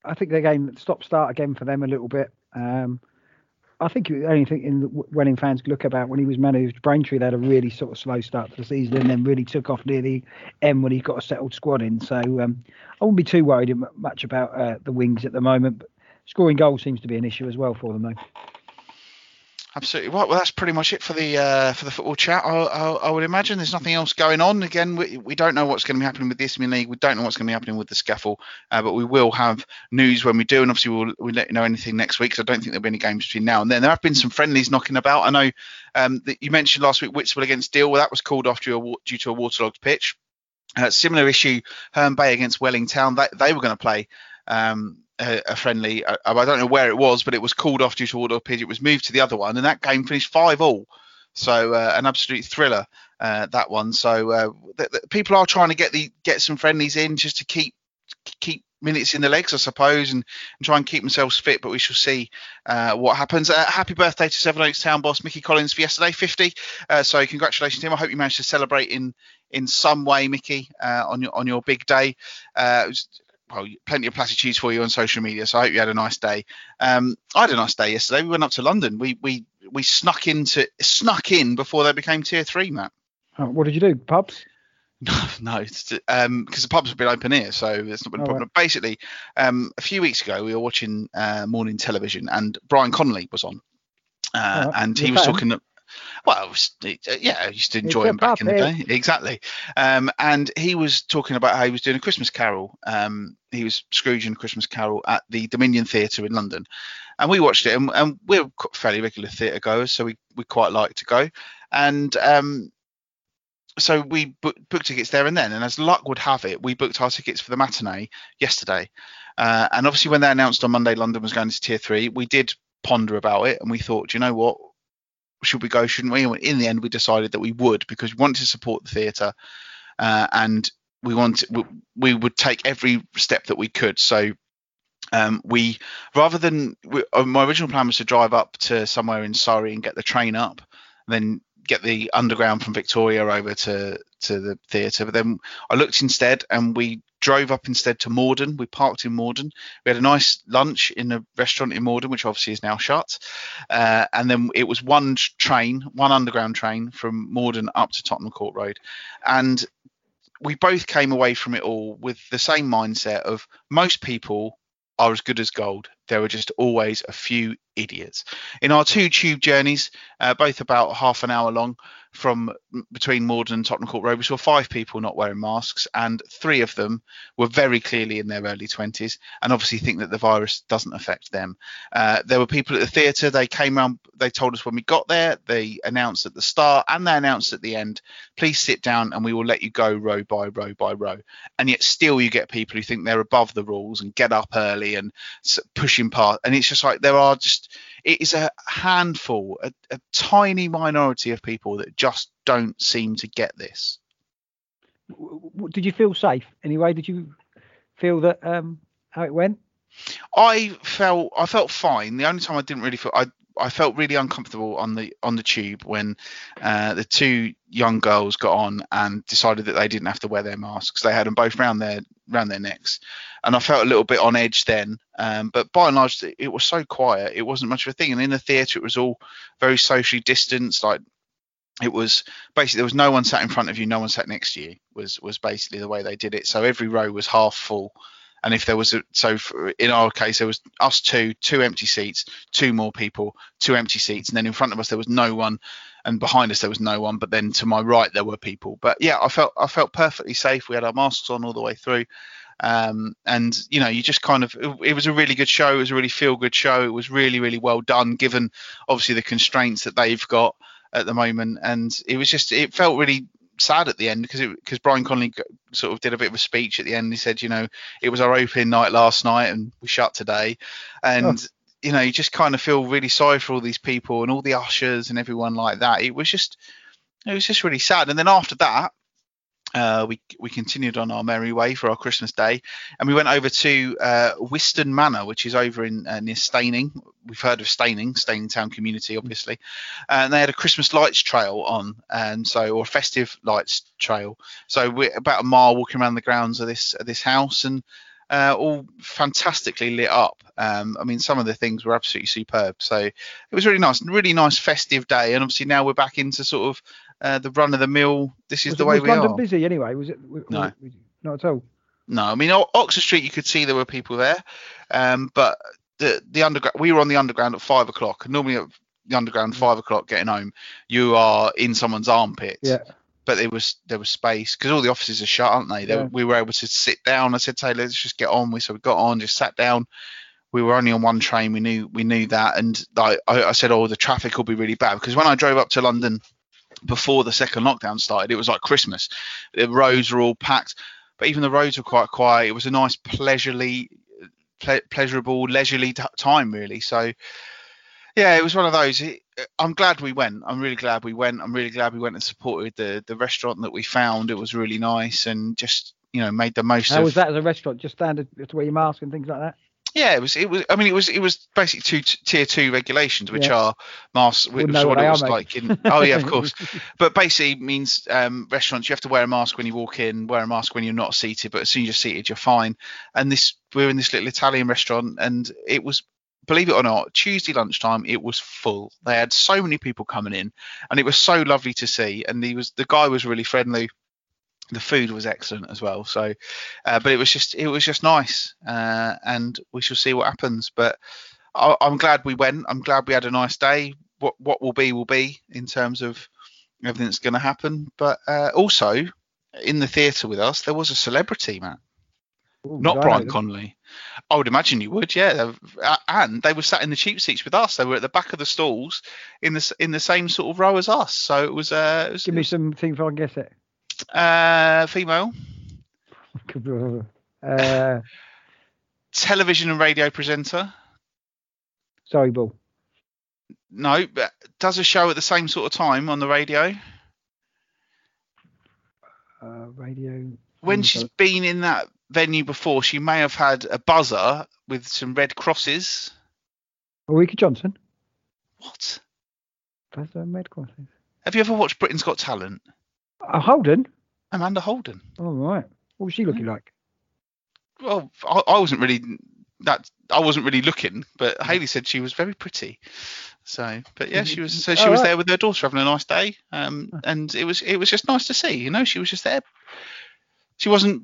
I think their game stop start again for them a little bit. Um, I think the only thing in the Welling fans look about when he was managed Braintree, they had a really sort of slow start to the season and then really took off near the end when he got a settled squad in. So um, I wouldn't be too worried much about uh, the wings at the moment. But scoring goals seems to be an issue as well for them, though. Absolutely right. Well, that's pretty much it for the uh, for the football chat. I, I, I would imagine there's nothing else going on. Again, we, we don't know what's going to be happening with the Isthmian League. We don't know what's going to be happening with the SCEFL, uh, but we will have news when we do, and obviously we'll, we'll let you know anything next week. Because I don't think there'll be any games between now and then. There have been some friendlies knocking about. I know um, that you mentioned last week Whitswell against Deal. Well, that was called off due, due to a waterlogged pitch. Uh, similar issue, Herne Bay against Wellington. They, they were going to play um, a, friendly. I, I don't know where it was, but it was called off due to pitch. It was moved to the other one, and that game finished five all. So uh, an absolute thriller uh, that one. So uh, th- th- people are trying to get the get some friendlies in just to keep keep minutes in the legs, I suppose, and, and try and keep themselves fit. But we shall see uh, what happens. Uh, happy birthday to Sevenoaks Town boss Mickey Collins for yesterday, 50. Uh, so congratulations to him. I hope you managed to celebrate in in some way, Mickey, uh, on your on your big day. Uh, it was, well, plenty of platitudes for you on social media, so I hope you had a nice day. Um, I had a nice day yesterday. We went up to London. We we we snuck into snuck in before they became tier three, Matt. Oh, what did you do? Pubs? No, no, because um, the pubs have been open here, so it's not been a Oh, problem. Basically, um, a few weeks ago, we were watching uh, morning television, and Brian Conley was on, uh, Oh, and he was talking. Well, was, uh, yeah, I used to enjoy him back in the day. Exactly. Um, and he was talking about how he was doing a Christmas Carol. Um, he was Scrooge and Christmas Carol at the Dominion Theatre in London, and we watched it. And, and we're fairly regular theatre goers, so we we quite like to go. And um, so we book, booked tickets there and then. And as luck would have it, we booked our tickets for the matinee yesterday. Uh, and obviously, when they announced on Monday London was going to tier three, we did ponder about it, and we thought, "Do you know what? Should we go? Shouldn't we? And in the end, we decided that we would because we wanted to support the theatre, uh, and we wanted we, we would take every step that we could. So um, we rather than we, uh, my original plan was to drive up to somewhere in Surrey and get the train up, then get the underground from Victoria over to to the theatre. But then I looked instead, and we drove up instead to Morden. We parked in Morden. We had a nice lunch in a restaurant in Morden, which obviously is now shut. Uh, and then it was one train, one underground train from Morden up to Tottenham Court Road, and we both came away from it all with the same mindset of most people are as good as gold. There were just always a few idiots. In our two tube journeys, uh, both about half an hour long, from between Morden and Tottenham Court Road, we saw five people not wearing masks, and three of them were very clearly in their early 20s and obviously think that the virus doesn't affect them. Uh, there were people at the theatre. They came around, they told us when we got there, they announced at the start and they announced at the end, please sit down and we will let you go row by row by row. And yet still you get people who think they're above the rules and get up early and s- pushing past. And it's just like there are just, it is a handful, a, a tiny minority of people that just don't seem to get this. Did you feel safe anyway? Did you feel that um, how it went? I felt I felt fine. The only time I didn't really feel I I felt really uncomfortable on the on the tube when uh, the two young girls got on and decided that they didn't have to wear their masks. They had them both round their round their necks, and I felt a little bit on edge then. Um, but by and large, it was so quiet. It wasn't much of a thing. And in the theatre, it was all very socially distanced. Like it was basically there was no one sat in front of you, no one sat next to you. Was was basically the way they did it. So every row was half full and if there was a so for, in our case there was us two two empty seats two more people two empty seats. And then in front of us there was no one. And behind us there was no one. But then to my right there were people. But yeah i felt i felt perfectly safe. We had our masks on all the way through. Um, and you know you just kind of it, it was a really good show. It was a really feel good show. It was really really well done given obviously the constraints that they've got at the moment. And it was just it felt really sad at the end because because Brian Conley sort of did a bit of a speech at the end. He said, you know, it was our opening night last night and we shut today, and. Oh. You know, you just kind of feel really sorry for all these people and all the ushers and everyone like that. It was just, it was just really sad. And then after that, uh, we we continued on our merry way for our Christmas day, and we went over to uh, Wiston Manor, which is over in uh, near Steyning. We've heard of Steyning, Steyning Town community, obviously, and they had a Christmas lights trail on, and so or a festive lights trail. So we're about a mile walking around the grounds of this of this house, and uh, all fantastically lit up. Um, I mean, some of the things were absolutely superb. So it was really nice, really nice festive day. And obviously now we're back into sort of uh, the run of the mill. This is was the it, way was we London are. busy anyway? Was it? No. not at all. No, I mean Oxford Street, you could see there were people there, um, but the the underground. We were on the underground at five o'clock. Normally at the underground five o'clock getting home, you are in someone's armpit. Yeah. But there was there was space because all the offices are shut, aren't they? They- Yeah. We were able to sit down. I said, Taylor, let's just get on. We so we got on, just sat down. We were only on one train. We knew we knew that, and I I said, oh, the traffic will be really bad because when I drove up to London before the second lockdown started, it was like Christmas. The roads were all packed, but even the roads were quite quiet. It was a nice, pleasurely, ple- pleasurable, leisurely t- time, really. So, yeah, it was one of those. I'm glad we went. I'm really glad we went. I'm really glad we went and supported the the restaurant that we found. It was really nice and just you know made the most How of. was that as a restaurant? Just standard to wear your mask and things like that. Yeah, it was. It was. I mean, it was. It was basically two t- tier two regulations, which Yeah. are masks. Which Wouldn't what what it was mate. like in. Oh yeah, of course. But basically means um, restaurants you have to wear a mask when you walk in, wear a mask when you're not seated, but as soon as you're seated, you're fine. And this, we were in this little Italian restaurant, and it was. Believe it or not, Tuesday lunchtime it was full. They had so many people coming in, and it was so lovely to see. And he was the guy was really friendly the food was excellent as well. So, uh, but it was just it was just nice, uh, and we shall see what happens. But I, I'm glad we went. I'm glad we had a nice day. What what will be will be in terms of everything that's going to happen. But uh, also in the theatre with us there was a celebrity man, Ooh, not Brian? Conley. I would imagine you would, yeah. Uh, And they were sat in the cheap seats with us. They were at the back of the stalls in the in the same sort of row as us. So it was uh, it was, Give me some thing if I can guess it. Uh female. Uh, television and radio presenter. sorry, Bull. No, but does a show at the same sort of time on the radio. Uh, radio. When Mm, she's been in that venue before, she may have had a buzzer with some red crosses. Ulrika Johnson. What? That's a red crosses. Have you ever watched Britain's Got Talent? Uh, Holden. Amanda Holden. All right. What was she looking like? Well, I, I wasn't really that. I wasn't really looking, but Haley said she was very pretty. So, but yeah, she was. So she Oh, was right. there with her daughter having a nice day, um, and it was it was just nice to see. You know, she was just there. She wasn't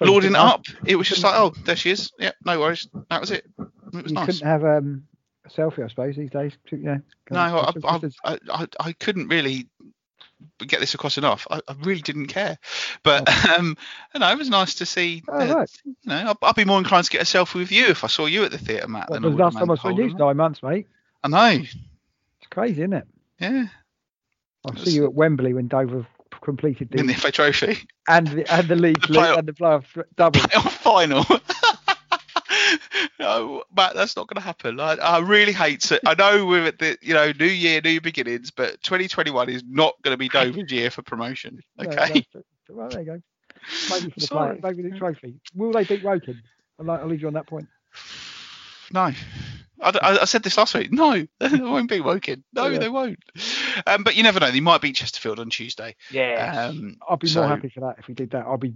it up. It was just like, oh, there she is. Yeah, no worries. That was it. It was nice. You nice. couldn't have um, a selfie, I suppose, these days. Yeah. No, I, I, I, I, I couldn't really get this across enough. I, I really didn't care, but um, you know, it was nice to see. Oh, that, right. You know, I'd, I'd be more inclined to get a selfie with you if I saw you at the theatre, Matt. I was last time I saw you? Nine months, mate. I know. It's crazy, isn't it? Yeah, I It see you at Wembley when Dover completed the, in the FA Trophy and the and the league The and the playoff double. playoff final. No, Matt, that's not going to happen. I, I really hate it. I know we're at the you know new year, new beginnings, but 2021 is not going to be Dover's year for promotion. No, Okay. that's it. Well, there you go. Maybe for the player, maybe the trophy. Will they beat Woking? I'll, I'll leave you on that point. No. I, I, I said this last week. No, they won't be Woking. No, Yeah. they won't. Um, but you never know. They might beat Chesterfield on Tuesday. Yeah. Um, I'd be so- more happy for that if we did that. I'll be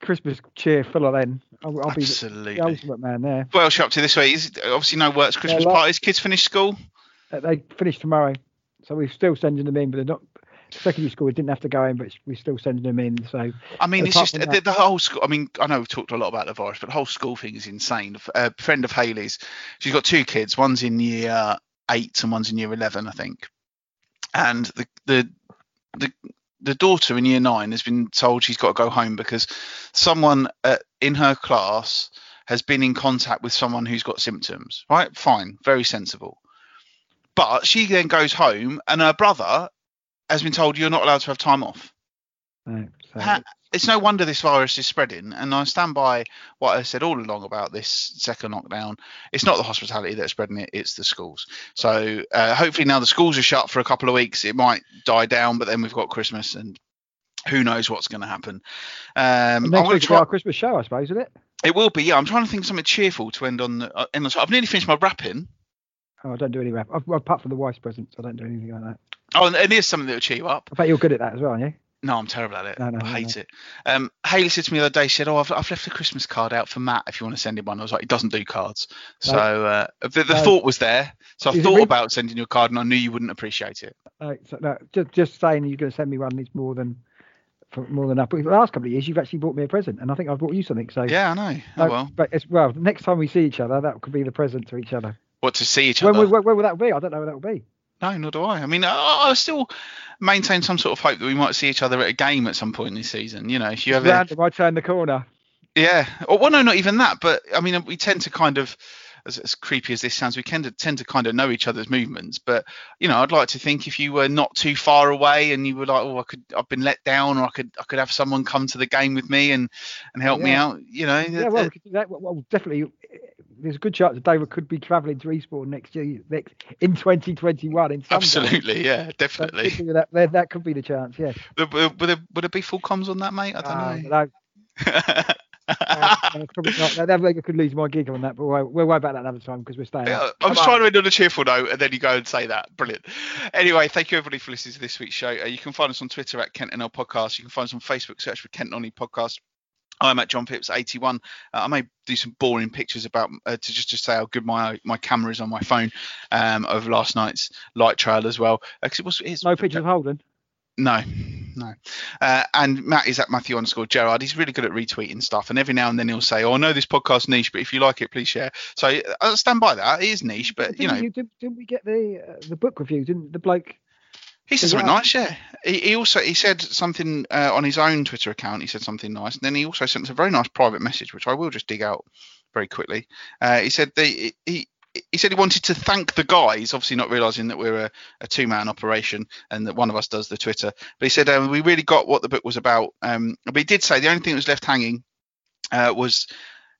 Christmas cheer fuller then. I'll, I'll be the, absolutely. the ultimate man there. What else you up to this week? Is obviously no works, Christmas lot. parties. Kids finish school. Uh, They finish tomorrow, so we're still sending them in, but they're not. Secondary school we didn't have to go in, but we're still sending them in. So I mean, it's just from the, the whole school. I mean, I know we've talked a lot about the virus, but the whole school thing is insane. A friend of Haley's, she's got two kids. One's in year eight and one's in year eleven, I think. And the the the the daughter in year nine has been told she's got to go home because someone uh, in her class has been in contact with someone who's got symptoms. Right? Fine, very sensible. But she then goes home, and her brother has been told you're not allowed to have time off no, so Ha- it's no wonder this virus is spreading, and I stand by what I said all along about this second lockdown. It's not the hospitality that's spreading it; it's the schools. So uh, hopefully now the schools are shut for a couple of weeks, it might die down. But then we've got Christmas, and who knows what's going to happen. Um, next going week to will be our. Christmas show, I suppose, isn't it? It will be. Yeah, I'm trying to think of something cheerful to end on. The, uh, end on I've nearly finished my wrapping. Oh, I don't do any rap. I've, apart from the wife's presents, I don't do anything like that. Oh, and, and here's something that will cheer you up. I bet you're good at that as well, aren't you? No, I'm terrible at it. No, no, I no, hate it. Um, Haley said to me the other day, she said, "Oh, I've, I've left a Christmas card out for Matt if you want to send him one." I was like, "He doesn't do cards." So uh, the, the No. thought was there. So I thought re- about sending you a card, and I knew you wouldn't appreciate it. No, so, no, just, just saying you're going to send me one is more than for more than enough. But the last couple of years, you've actually bought me a present, and I think I've bought you something. So Yeah, I know. no, Oh well, But as well, next time we see each other, that could be the present to each other. what to see each When, other? when, when will that be? I don't know when that will be. No, nor do I. I mean, I, I still maintain some sort of hope that we might see each other at a game at some point this season. You know, if you ever random. I turn the corner. Yeah. Or, well, no, not even that. But I mean, we tend to kind of, as, as creepy as this sounds, we tend to tend to kind of know each other's movements. But you know, I'd like to think if you were not too far away and you were like, oh, I could, I've been let down, or I could, I could have someone come to the game with me and and help me out. You know. Yeah, well, we could do that. Well, definitely. There's a good chance that David could be travelling to Eastbourne next year, next in 2021 in absolutely. Yeah, definitely. be that, that, that could be the chance. Yeah. Would, would, would, there be full comms on that, mate? I Uh, don't know. no, uh, probably not. No, that- I could lose my gig on that, but we'll, we'll worry about that another time because we're staying. Yeah. I was on. trying to end on a cheerful note, and then you go and say that. Brilliant. Anyway, thank you everybody for listening to this week's show. Uh, you can find us on Twitter at Kent NL Podcast. You can find us on Facebook, search for Kent Nonny Podcast. I'm at John Pips 81. Uh, I may do some boring pictures about uh, to just to say how good my my camera is on my phone um, of last night's light trail as well. Because it was it's, No pictures of Holden. no, no. Uh, and Matt is at Matthew underscore Gerard. He's really good at retweeting stuff, and every now and then he'll say, "Oh, I know this podcast niche, but if you like it, please share." So uh, I stand by that. It is niche, but you Didn't know, we, did, didn't we get the uh, the book review? Didn't the bloke? He said something nice. Yeah. He, he also he said something uh, on his own Twitter account. He said something nice, and then he also sent us a very nice private message, which I will just dig out very quickly. Uh, he said they, he. He said he wanted to thank the guys, obviously not realizing that we're a, a two-man operation and that one of us does the Twitter. But he said um, we really got what the book was about. Um, but he did say the only thing that was left hanging uh, was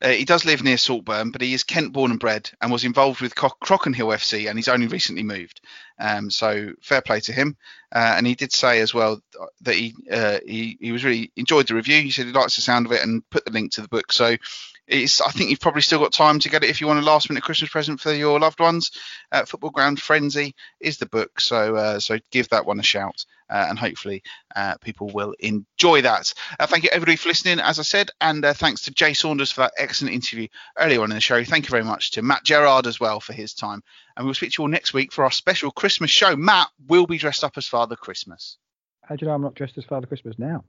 uh, he does live near Saltburn, but he is Kent born and bred and was involved with Cro- Crockenhill FC, and he's only recently moved. Um, so fair play to him. Uh, and he did say as well that he, uh, he he was really enjoyed the review. He said he likes the sound of it and put the link to the book. So it's I think you've probably still got time to get it if you want a last minute Christmas present for your loved ones. Uh, Football Ground Frenzy is the book, so uh, so give that one a shout. Uh, and hopefully uh, people will enjoy that. Uh, thank you everybody for listening, as I said, and uh, thanks to Jay Saunders for that excellent interview earlier on in the show. Thank you very much to Matt Gerard as well for his time. And we'll speak to you all next week for our special Christmas show. Matt will be dressed up as Father Christmas. How do you know I'm not dressed as Father Christmas now?